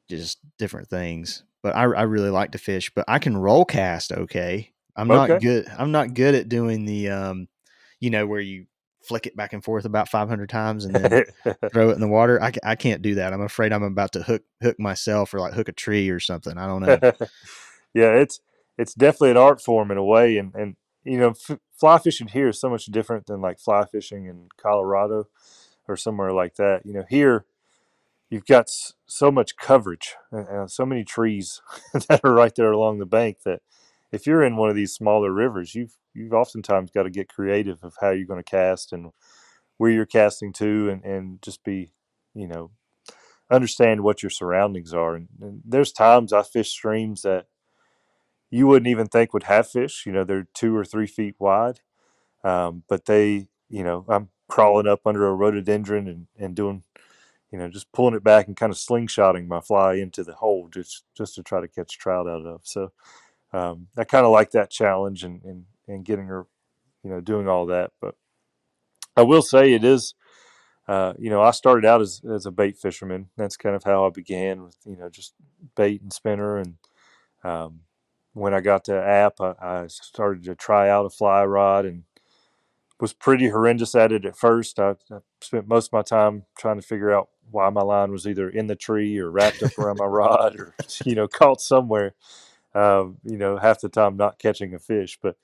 just different things. but I, I really like to fish. But I can roll cast okay. I'm Okay. not good. I'm not good at doing the, um, you know, where you flick it back and forth about 500 times and then [laughs] throw it in the water. I, I can't do that. I'm afraid I'm about to hook hook myself or like hook a tree or something. I don't know. [laughs] yeah, it's it's definitely an art form in a way, and and you know, f- fly fishing here is so much different than like fly fishing in Colorado or somewhere like that. You know, here you've got s- so much coverage and, and so many trees [laughs] that are right there along the bank that if you're in one of these smaller rivers, you've you've oftentimes got to get creative of how you're going to cast and where you're casting to, and and just be, you know, understand what your surroundings are. And, and there's times I fish streams that you wouldn't even think would have fish. You know, they're two or three feet wide, um, but they, you know, I'm crawling up under a rhododendron and, and doing, you know, just pulling it back and kind of slingshotting my fly into the hole just just to try to catch trout out of. So um, I kind of like that challenge and, and and getting her, you know, doing all that. But I will say it is. Uh, you know, I started out as, as a bait fisherman. That's kind of how I began with, you know, just bait and spinner. And um, when I got the app, I, I started to try out a fly rod and was pretty horrendous at it at first. I, I spent most of my time trying to figure out why my line was either in the tree or wrapped up around my rod or, you know, [laughs] caught somewhere. Um, you know, half the time not catching a fish. But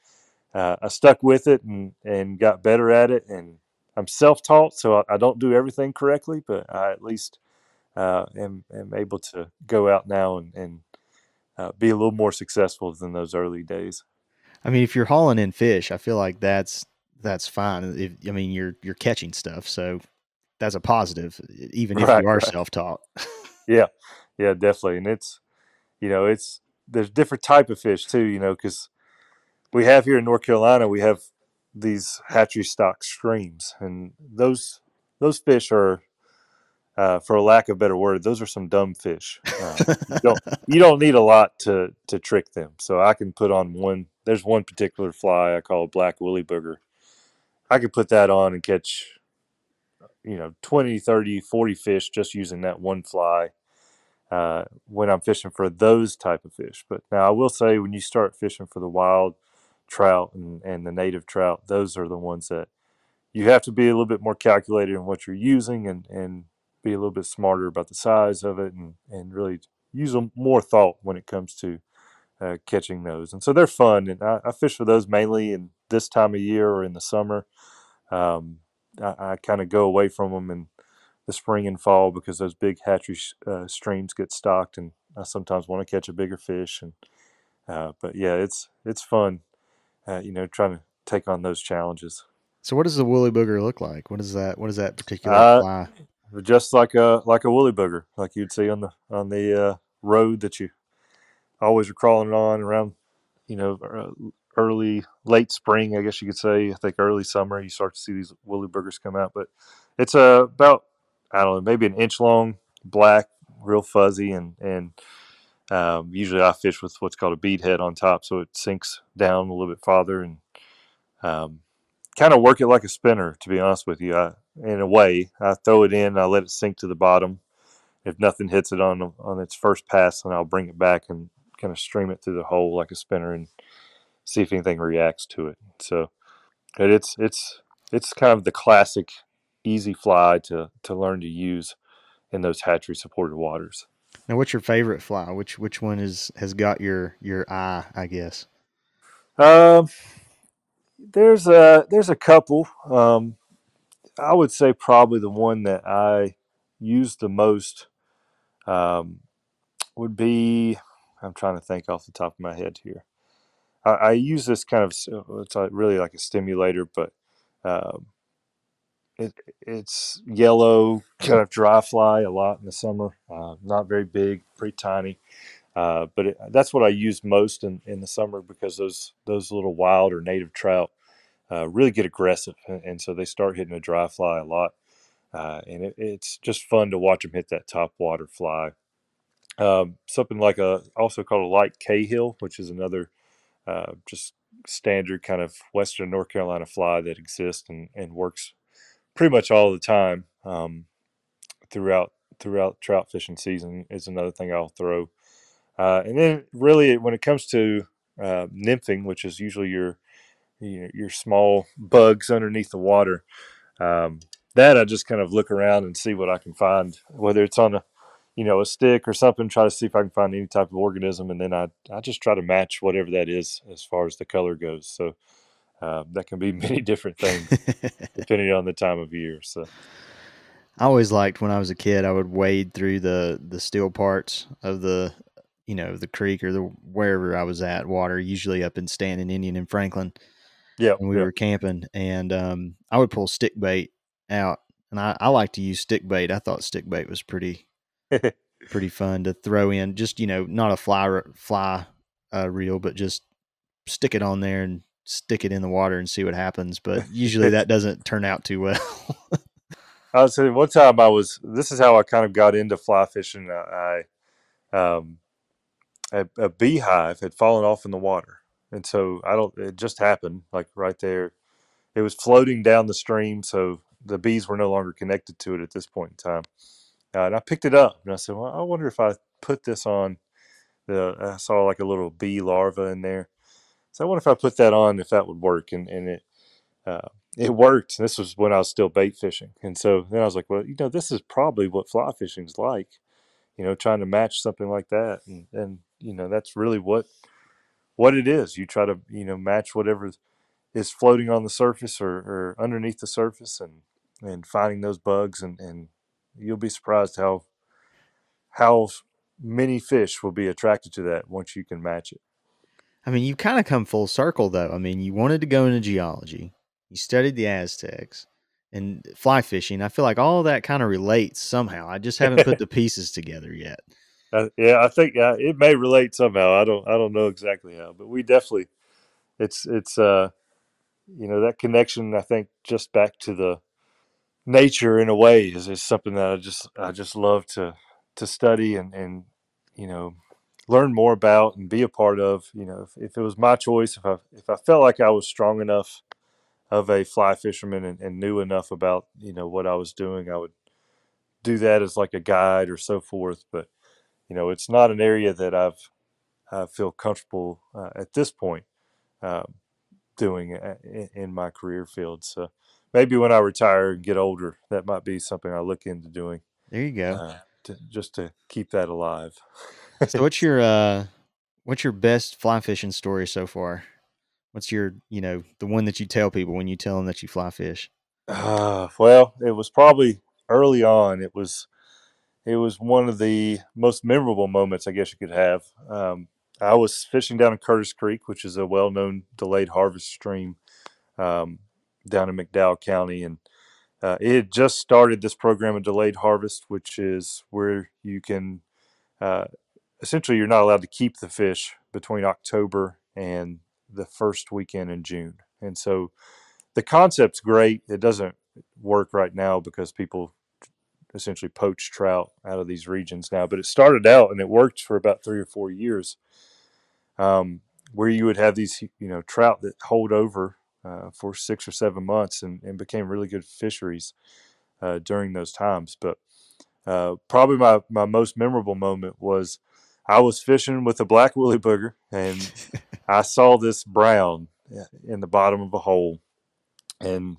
uh, I stuck with it and, and got better at it. And I'm self taught, so I, I don't do everything correctly, but I at least uh, am, am able to go out now and, and uh, be a little more successful than those early days. I mean, if you're hauling in fish, I feel like that's that's fine. If, I mean, you're you're catching stuff, so that's a positive, even if Right, you are right. self taught. [laughs] Yeah, yeah, definitely. And it's, you know, it's there's different type of fish too, you know, because we have here in North Carolina, we have these hatchery stock streams, and those those fish are, uh, for a lack of a better word, those are some dumb fish. Um, you don't [laughs] you don't need a lot to to trick them. So I can put on one. There's one particular fly I call a black woolly booger. I could put that on and catch, you know, 20, 30, 40 fish just using that one fly uh, when I'm fishing for those type of fish. But now I will say when you start fishing for the wild trout and, and the native trout, those are the ones that you have to be a little bit more calculated in what you're using and, and be a little bit smarter about the size of it and, and really use more thought when it comes to uh, catching those. And so they're fun. And I, I fish for those mainly in this time of year or in the summer. Um, I, I kind of go away from them in the spring and fall because those big hatchery sh- uh, streams get stocked, and I sometimes want to catch a bigger fish. And uh, but yeah, it's it's fun, uh, you know, trying to take on those challenges. So, what does the woolly booger look like? What is that? What is that particular Uh, fly? Just like a like a woolly booger, like you'd see on the on the uh, road that you always are crawling on around, you know, uh, early late spring, I guess you could say. I think early summer you start to see these woolly boogers come out, but it's uh, about I don't know, maybe an inch long, black, real fuzzy, and and um, usually I fish with what's called a bead head on top, so it sinks down a little bit farther and um, kind of work it like a spinner. To be honest with you, I, in a way, I throw it in, I let it sink to the bottom. If nothing hits it on on its first pass, then I'll bring it back and kind of stream it through the hole like a spinner and see if anything reacts to it. So, it's it's it's kind of the classic easy fly to to learn to use in those hatchery supported waters. Now, what's your favorite fly? Which which one is has got your your eye? I guess. Um, there's a there's a couple. Um, I would say probably the one that I use the most um, would be. I'm trying to think off the top of my head here. I, I use this kind of it's like really like a stimulator, but um, it it's yellow kind of dry fly a lot in the summer. Uh, not very big, pretty tiny. Uh, but it, that's what I use most in, in the summer because those those little wild or native trout uh, really get aggressive, and, so they start hitting a dry fly a lot, uh, and it, it's just fun to watch them hit that top water fly. Um, something like a also called a light Cahill, which is another uh, just standard kind of Western North Carolina fly that exists and, and works pretty much all the time um, throughout throughout trout fishing season is another thing I'll throw. Uh, and then really when it comes to uh, nymphing, which is usually your your, your small bugs underneath the water, um, that I just kind of look around and see what I can find, whether it's on a you know a stick or something. Try to see if I can find any type of organism, and then I I just try to match whatever that is as far as the color goes. So uh, that can be [laughs] many different things depending on the time of year. So [laughs] I always liked when I was a kid. I would wade through the the steel parts of the you know the creek or the wherever I was at water, usually up in Standing Indian in Franklin. yeah, when we yeah. were camping, and um, I would pull stick bait out, and I, I like to use stick bait. I thought stick bait was pretty [laughs] pretty fun to throw in. Just you know, not a fly fly uh, reel, but just stick it on there and stick it in the water and see what happens. But [laughs] usually that doesn't turn out too well. [laughs] I would say one time I was. This is how I kind of got into fly fishing. I, I um, a, a beehive had fallen off in the water, and so I don't. It just happened, like right there. It was floating down the stream, so the bees were no longer connected to it at this point in time. Uh, and I picked it up, and I said, "Well, I wonder if I put this on." The I saw like a little bee larva in there, so I wonder if I put that on if that would work, and and it uh, it worked. This was when I was still bait fishing, and so then I was like, well, you know, this is probably what fly fishing's like, you know, trying to match something like that, and and you know, that's really what what it is. You try to you know match whatever is floating on the surface or, or underneath the surface, and and finding those bugs, and and you'll be surprised how how many fish will be attracted to that once you can match it. I mean, you've kind of come full circle, though. I mean, you wanted to go into geology, you studied the Aztecs and fly fishing. I feel like all that kind of relates somehow. I just haven't put the [laughs] pieces together yet. Uh, yeah, I think uh, it may relate somehow. I don't I don't know exactly how, but we definitely it's it's uh you know that connection. I think just back to the nature in a way is, is something that I just I just love to to study and and you know learn more about and be a part of. You know, if, if it was my choice, if I if I felt like I was strong enough of a fly fisherman and, and knew enough about you know what I was doing, I would do that as like a guide or so forth. But you know, it's not an area that I've I feel comfortable uh, at this point um, doing in, in my career field. So maybe when I retire and get older, that might be something I look into doing. There you go. Uh, to, just to keep that alive. So what's your uh what's your best fly fishing story so far? What's your, you know, the one that you tell people when you tell them that you fly fish? Uh, well, it was probably early on. It was it was one of the most memorable moments I guess you could have. Um, I was fishing down in Curtis Creek, which is a well-known delayed harvest stream um, down in McDowell County, and uh, it had just started this program of delayed harvest, which is where you can uh, essentially you're not allowed to keep the fish between October and the first weekend in June, and so the concept's great. It doesn't work right now because people essentially poach trout out of these regions now, but it started out and it worked for about three or four years. Um, where you would have these, you know, trout that hold over uh, for six or seven months and, and became really good fisheries uh, during those times. But uh, probably my, my most memorable moment was I was fishing with a black woolly booger and [laughs] I saw this brown eh, in the bottom of a hole and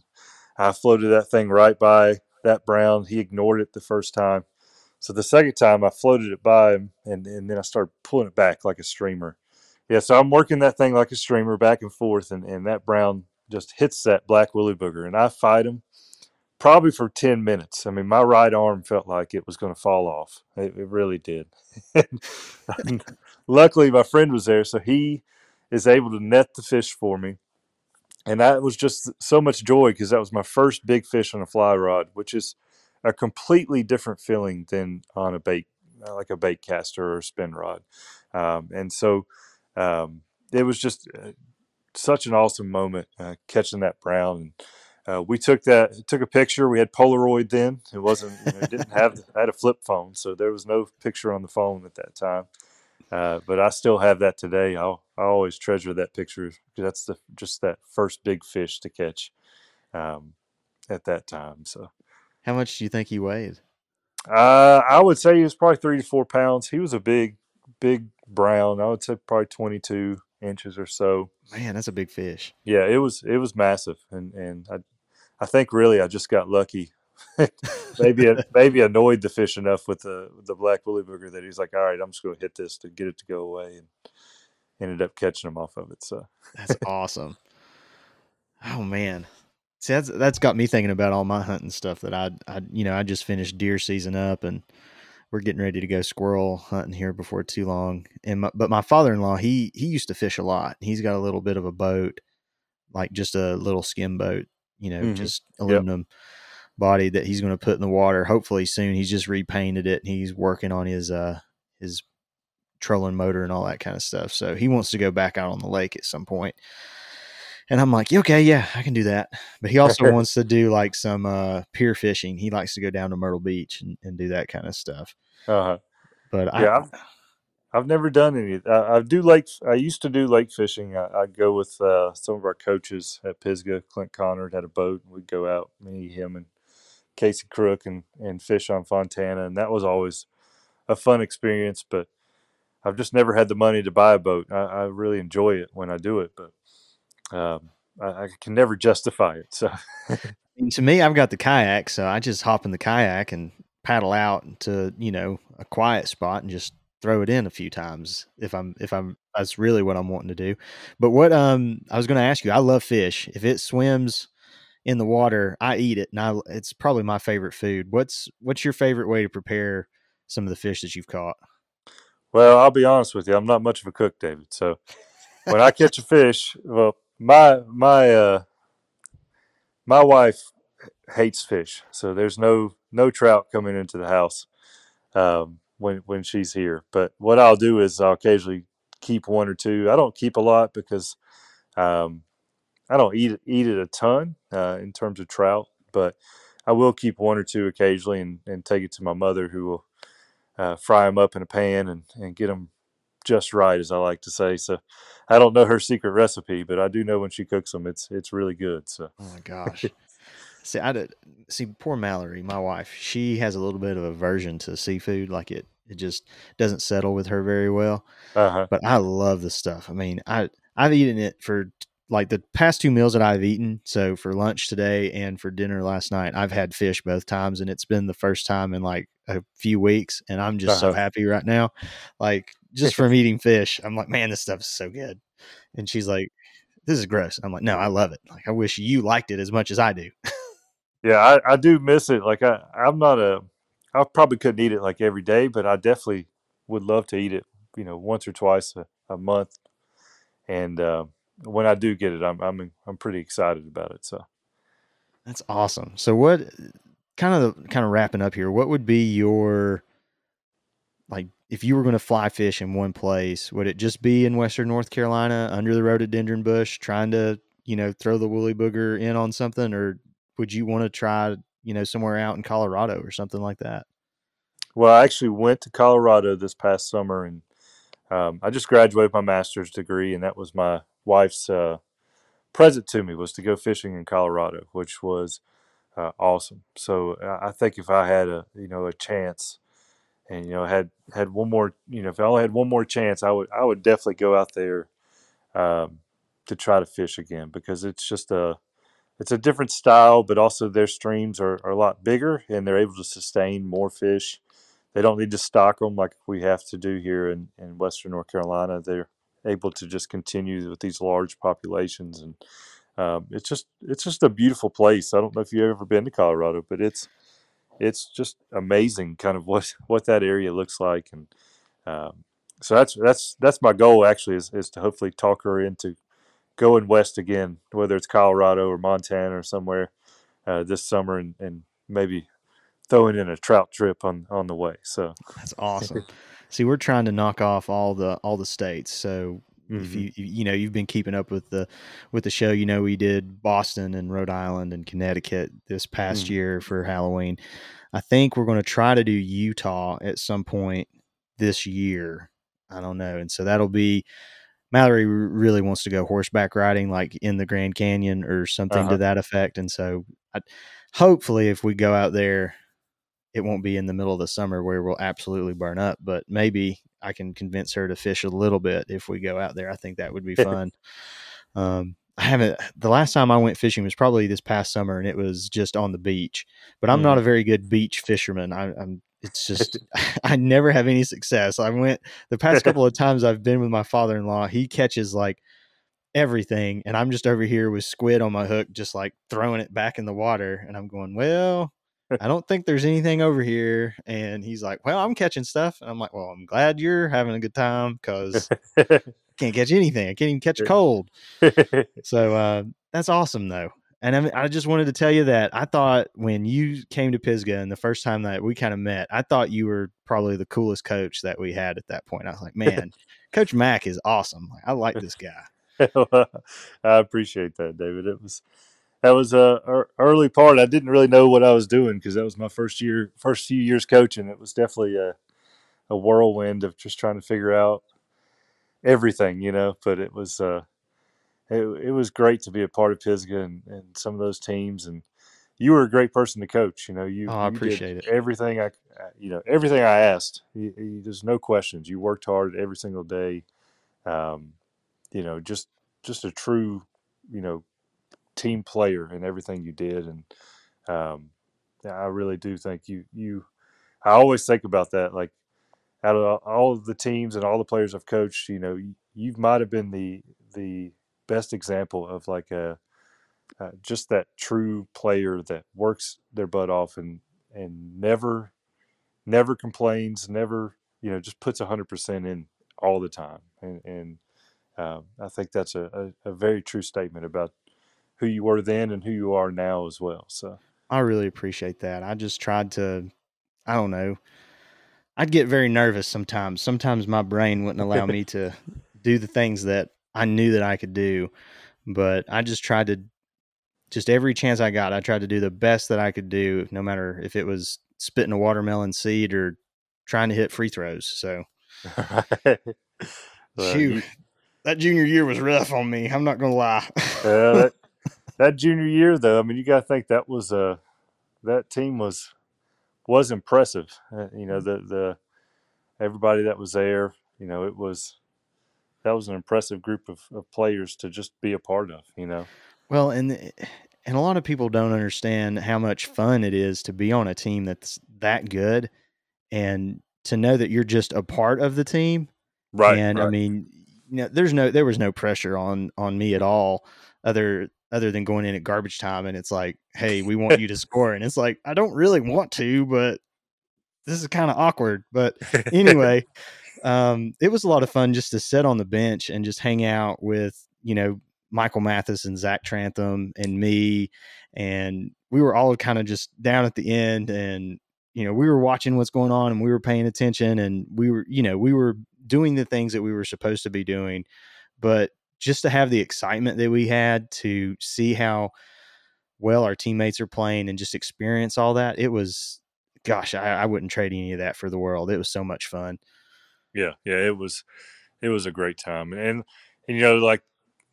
I floated that thing right by that brown. He ignored it the first time. So the second time I floated it by him and, and then I started pulling it back like a streamer. Yeah, so I'm working that thing like a streamer back and forth and, and that brown just hits that black woolly booger and I fight him probably for 10 minutes. I mean, my right arm felt like it was going to fall off. It, it really did. [laughs] luckily, my friend was there, so he is able to net the fish for me. And that was just so much joy because that was my first big fish on a fly rod, which is a completely different feeling than on a bait, uh, like a bait caster or a spin rod. Um, and so um, it was just uh, such an awesome moment uh, catching that brown. And uh, we took that, took a picture. We had Polaroid then. It wasn't, you know, didn't have, [laughs] I had a flip phone, so there was no picture on the phone at that time. Uh, but I still have that today. I'll I always treasure that picture. That's the just that first big fish to catch um, at that time. So, how much do you think he weighed? Uh, I would say he was probably three to four pounds. He was a big, big brown. I would say probably 22 inches or so. Man, that's a big fish. Yeah, it was it was massive, and and I I think really I just got lucky. [laughs] maybe [laughs] maybe annoyed the fish enough with the the black woolly booger that he's like, all right, I'm just going to hit this to get it to go away, and ended up catching him off of it. So that's [laughs] awesome. Oh man, see that's that's got me thinking about all my hunting stuff that I I you know I just finished deer season up and we're getting ready to go squirrel hunting here before too long. And my, but my father in law he he used to fish a lot. He's got a little bit of a boat, like just a little skim boat, you know, mm-hmm. just aluminum. Yep body that he's going to put in the water. Hopefully soon. He's just repainted it and he's working on his uh his trolling motor and all that kind of stuff. So he wants to go back out on the lake at some point. And I'm like, okay, yeah, I can do that. But he also [laughs] wants to do like some uh, pier fishing. He likes to go down to Myrtle Beach and, and do that kind of stuff. Uh-huh. But yeah, I, I've, never done any. I, I, do lake. I used to do lake fishing. I, would go with uh, some of our coaches at Pisgah. Clint Connor had a boat, and we'd go out, me, him, and Casey Crook and, and fish on Fontana. And that was always a fun experience. But I've just never had the money to buy a boat. I, I really enjoy it when I do it, but um, I, I, can never justify it. So [laughs] to me, I've got the kayak, so I just hop in the kayak and paddle out to you know a quiet spot and just throw it in a few times if I'm if I'm that's really what I'm wanting to do. But what um I was going to ask you, I love fish. If it swims in the water, I eat it, and I it's probably my favorite food. What's what's your favorite way to prepare some of the fish that you've caught? Well, I'll be honest with you, I'm not much of a cook, David. So when I catch a fish, well, my my uh my wife hates fish, so there's no no trout coming into the house um, when when she's here. But what I'll do is I'll occasionally keep one or two. I don't keep a lot because um, I don't eat eat it a ton uh, in terms of trout, but I will keep one or two occasionally and, and take it to my mother, who will uh, fry them up in a pan and, and get them just right, as I like to say. So I don't know her secret recipe, but I do know when she cooks them, it's it's really good. So oh my gosh. See, I did, see poor Mallory, my wife. She has a little bit of aversion to seafood. Like it, it just doesn't settle with her very well. Uh-huh. But I love the stuff. I mean, I I've eaten it for like the past two meals that I've eaten. So for lunch today and for dinner last night, I've had fish both times, and it's been the first time in like a few weeks, and I'm just uh-huh. so happy right now. Like just [laughs] from eating fish, I'm like, man, this stuff is so good. And she's like, this is gross. I'm like, no, I love it. Like I wish you liked it as much as I do. Yeah, I, I do miss it. Like I, I'm not a, I probably couldn't eat it like every day, but I definitely would love to eat it. You know, once or twice a, a month, and. Uh, when I do get it, I'm I'm I'm pretty excited about it. So that's awesome. So what kind of kind of wrapping up here? What would be your like if you were going to fly fish in one place? Would it just be in Western North Carolina under the rhododendron bush, trying to you know throw the woolly booger in on something, or would you want to try you know somewhere out in Colorado or something like that? Well, I actually went to Colorado this past summer and um, I just graduated my master's degree, and that was my wife's uh, present to me was to go fishing in Colorado, which was uh, awesome. So I think if I had a you know a chance, and you know had had one more you know if I only had one more chance, I would I would definitely go out there um, to try to fish again because it's just a it's a different style, but also their streams are, are a lot bigger and they're able to sustain more fish. They don't need to stock them like we have to do here in, in Western North Carolina. They're able to just continue with these large populations and um, it's just it's just a beautiful place. I don't know if you've ever been to Colorado, but it's it's just amazing, kind of what [laughs] what that area looks like, and um, so that's that's that's my goal actually is is to hopefully talk her into going west again, whether it's Colorado or Montana or somewhere uh, this summer, and, and maybe throwing in a trout trip on on the way. So that's [laughs] awesome. See, we're trying to knock off all the all the states. So mm-hmm. if you you know you've been keeping up with the with the show, you know we did Boston and Rhode Island and Connecticut this past mm-hmm. year for Halloween. I think we're going to try to do Utah at some point this year. I don't know, and so that'll be. Mallory really wants to go horseback riding, like in the Grand Canyon or something uh-huh. to that effect, and so I, hopefully, if we go out there it won't be in the middle of the summer where we'll absolutely burn up. But maybe I can convince her to fish a little bit if we go out there. I think that would be [laughs] fun. um, I haven't. The last time I went fishing was probably this past summer, and it was just on the beach. But I'm Mhm. not a very good beach fisherman. I, I'm. It's just [laughs] [laughs] I never have any success. I went the past [laughs] couple of times I've been with my father-in-law. He catches like everything, and I'm just over here with squid on my hook, just like throwing it back in the water. And I'm going, well, I don't think there's anything over here. And he's like, well, I'm catching stuff. And I'm like, well, I'm glad you're having a good time because I can't catch anything. I can't even catch a cold. So uh, that's awesome, though. And I, mean, I just wanted to tell you that I thought when you came to Pisgah and the first time that we kind of met, I thought you were probably the coolest coach that we had at that point. I was like, [laughs] man, Coach Mack is awesome. I like this guy. [laughs] I appreciate that, David. It was that was a early part. I didn't really know what I was doing because that was my first year, first few years coaching. It was definitely a a whirlwind of just trying to figure out everything, you know. But it was uh, it, it was great to be a part of Pisgah and, and some of those teams. And you were a great person to coach. You know, you, Oh, I you did appreciate it. everything I, I- you know, everything I asked. You, you, there's no questions. You worked hard every single day. Um, you know, just just a true, you know, team player in everything you did. And um, I really do think you you. I always think about that. Like out of all of the teams and all the players I've coached, you know, you might have been the the best example of like a uh, just that true player that works their butt off and and never never complains, never you know just puts hundred percent in all the time. And and um, I think that's a, a, a very true statement about who you were then and who you are now as well. So I really appreciate that. I just tried to, I don't know. I'd get very nervous sometimes. Sometimes my brain wouldn't allow me [laughs] to do the things that I knew that I could do. But I just tried to, just every chance I got, I tried to do the best that I could do, no matter if it was spitting a watermelon seed or trying to hit free throws. So, [laughs] Well, you- that junior year was rough on me. I'm not going to lie. uh, that, that junior year though, I mean, you got to think that was uh, that team was was impressive. Uh, you know, the the everybody that was there, you know, it was that was an impressive group of, of players to just be a part of. You know, Well, and eh, and a lot of people don't understand how much fun it is to be on a team that's that good and to know that you're just a part of the team. Right. And I mean, you know, there's no there was no pressure on on me at all other other than going in at garbage time and it's like, "Hey, we want you to score." And it's like, "I don't really want to, but this is kind of awkward." But [laughs] anyway, um, it was a lot of fun just to sit on the bench and just hang out with, you know, Michael Mathis and Zach Trantham and me. And we were all kind of just down at the end and, you know, we were watching what's going on and we were paying attention and we were, you know, we were doing the things that we were supposed to be doing. But just to have the excitement that we had to see how well our teammates are playing and just experience all that, it was, gosh, I, I wouldn't trade any of that for the world. It was so much fun. Yeah, yeah, it was it was a great time, and and you know, like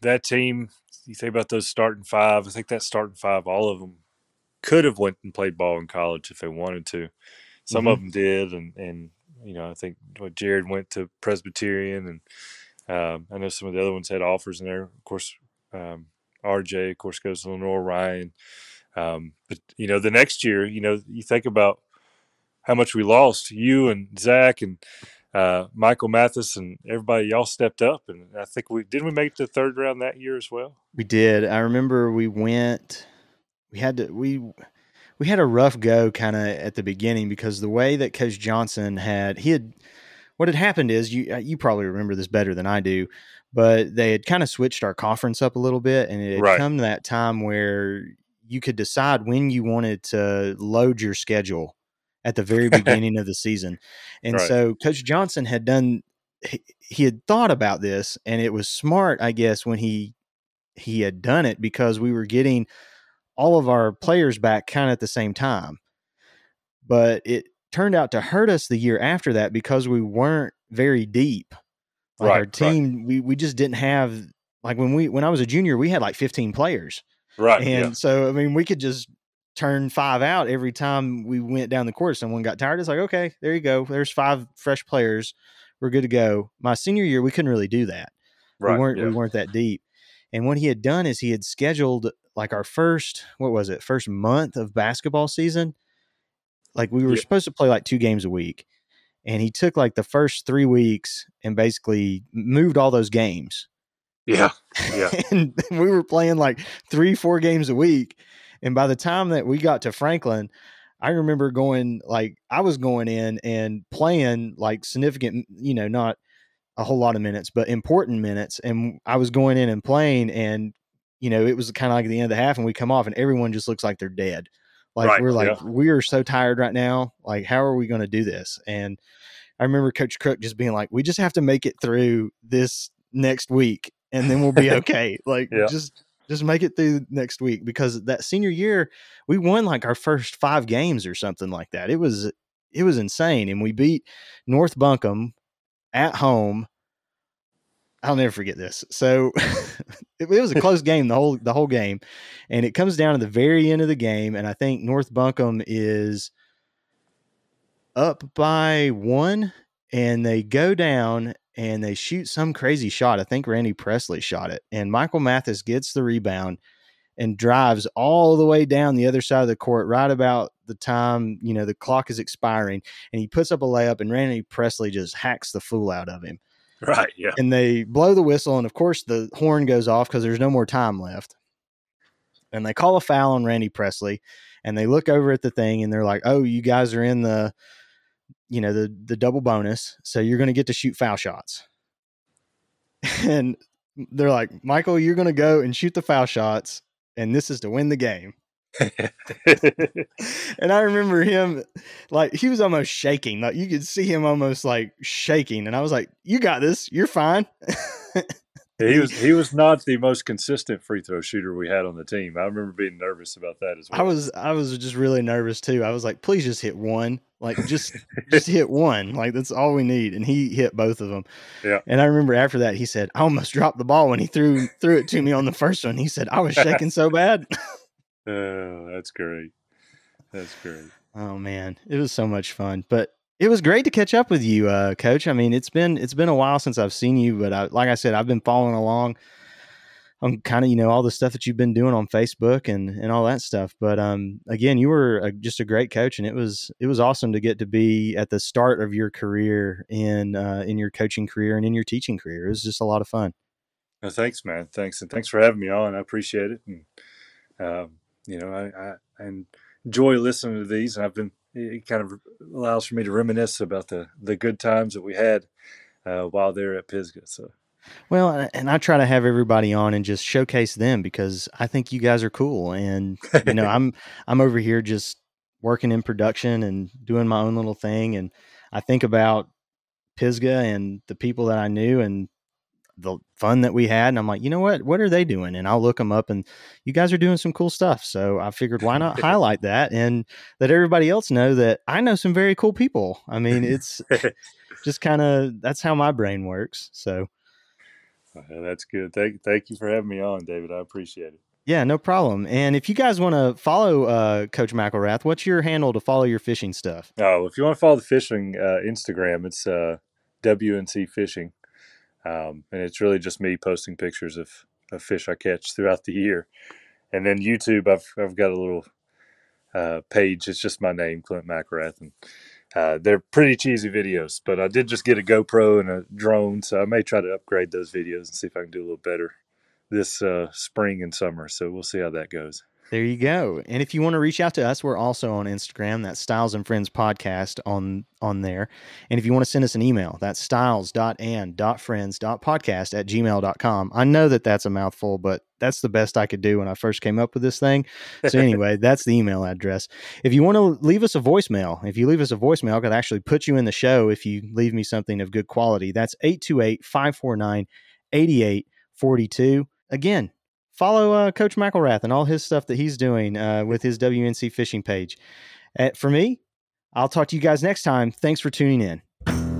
that team. You think about those starting five. I think that starting five, all of them could have went and played ball in college if they wanted to. Some of them did, and and you know, I think what Jared went to Presbyterian, and um, I know some of the other ones had offers in there. Of course, um, RJ, of course, goes to Lenoir-Rhyne. Um, but you know, the next year, you know, you think about how much we lost. You and Zach and uh, Michael Mathis and everybody, y'all stepped up, and I think we didn't we make the third round that year as well. We did. I remember we went. We had to. We we had a rough go kind of at the beginning because the way that Coach Johnson had he had what had happened is you uh, you probably remember this better than I do, but they had kind of switched our conference up a little bit, and it had Right. come to that time where you could decide when you wanted to load your schedule at the very [laughs] beginning of the season, and Right. so Coach Johnson had done. He, he had thought about this, and it was smart, I guess, when he he had done it because we were getting all of our players back kind of at the same time. But it turned out to hurt us the year after that because we weren't very deep. Like Right, our right. team, we we just didn't have like when we when I was a junior, we had like 15 players. Right. And yeah. so I mean we could just turn five out every time we went down the court. Someone got tired. It's like, okay, there you go. There's five fresh players. We're good to go. My senior year, we couldn't really do that. Right. We weren't yeah. we weren't that deep. And what he had done is he had scheduled like our first what was it first month of basketball season. Like we were Yeah. supposed to play like two games a week, and he took like the first three weeks and basically moved all those games. Yeah. [laughs] Yeah. and we were playing like three, four games a week. And by the time that we got to Franklin, I remember going like I was going in and playing like significant, you know, not a whole lot of minutes, but important minutes. And I was going in and playing, and you know, it was kind of like the end of the half, and we come off, and everyone just looks like they're dead. Like Right, we're like yeah. we are so tired right now. Like how are we going to do this? And I remember Coach Crook just being like, "We just have to make it through this next week, and then we'll be [laughs] okay. like Yeah. just just make it through next week because that senior year we won like our first five games or something like that. It was it was insane, and we beat North Buncombe at home. I'll never forget this. So [laughs] it, it was a [laughs] close game the whole the whole game, and it comes down to the very end of the game, and I think North Buncombe is up by one, and they go down and they shoot some crazy shot. I think Randy Presley shot it, and Michael Mathis gets the rebound and drives all the way down the other side of the court right about the time you know the clock is expiring and he puts up a layup and Randy Presley just hacks the fool out of him Right. Yeah. and they blow the whistle and of course the horn goes off because there's no more time left and they call a foul on randy presley and they look over at the thing and they're like oh you guys are in the you know the the double bonus so you're going to get to shoot foul shots [laughs] and they're like michael you're going to go and shoot the foul shots and this is to win the game [laughs] and I remember him like he was almost shaking. Like you could see him almost like shaking. And I was like, You got this, you're fine. [laughs] he was he was not the most consistent free throw shooter we had on the team. I remember being nervous about that as well. I was I was just really nervous too. I was like, please just hit one. Like just [laughs] just hit one. Like that's all we need. And he hit both of them. Yeah. And I remember after that he said, I almost dropped the ball when he threw threw it to me on the first one. He said, I was shaking so bad. [laughs] [laughs] Oh, that's great. That's great. Oh man, it was so much fun. But it was great to catch up with you, uh, Coach. I mean, it's been it's been a while since I've seen you, but I, like I said, I've been following along on kind of you know all the stuff that you've been doing on Facebook and and all that stuff. But um, again, you were a, just a great coach, and it was it was awesome to get to be at the start of your career in uh, in your coaching career and in your teaching career. It was just a lot of fun. No, thanks, man. Thanks, and thanks for having me on. And I appreciate it. And um, you know, I, I, I enjoy listening to these, and I've been it kind of allows for me to reminisce about the the good times that we had uh, while there at Pisgah. So Well, and I try to have everybody on and just showcase them because I think you guys are cool, and you know, I'm [laughs] I'm over here just working in production and doing my own little thing, and I think about Pisgah and the people that I knew and the fun that we had, and I'm like, you know what, what are they doing? And I'll look them up, and you guys are doing some cool stuff. So I figured, why not [laughs] highlight that and let everybody else know that I know some very cool people. I mean, it's [laughs] just kind of that's how my brain works. So. Uh, that's good. Thank thank you for having me on, David. I appreciate it. Yeah, no problem. And if you guys want to follow uh, Coach McElrath, what's your handle to follow your fishing stuff? Oh, if you want to follow the fishing uh, Instagram, it's uh, WNC Fishing, um, and it's really just me posting pictures of, of fish I catch throughout the year. And then YouTube, I've I've got a little uh, page. It's just my name, Clint McElrath, and uh, they're pretty cheesy videos. But I did just get a GoPro and a drone, so I may try to upgrade those videos and see if I can do a little better this uh, spring and summer. So we'll see how that goes. There you go. And if you want to reach out to us, we're also on Instagram. That's Styles and Friends Podcast on on there. And if you want to send us an email, that's styles.and.friends.podcast at gmail.com. I know that that's a mouthful, but that's the best I could do when I first came up with this thing. So [laughs] anyway, that's the email address. If you want to leave us a voicemail, if you leave us a voicemail, I could actually put you in the show if you leave me something of good quality. That's 828-549-8842. Again, follow uh, Coach McElrath and all his stuff that he's doing uh, with his WNC fishing page. Uh, for me, I'll talk to you guys next time. Thanks for tuning in.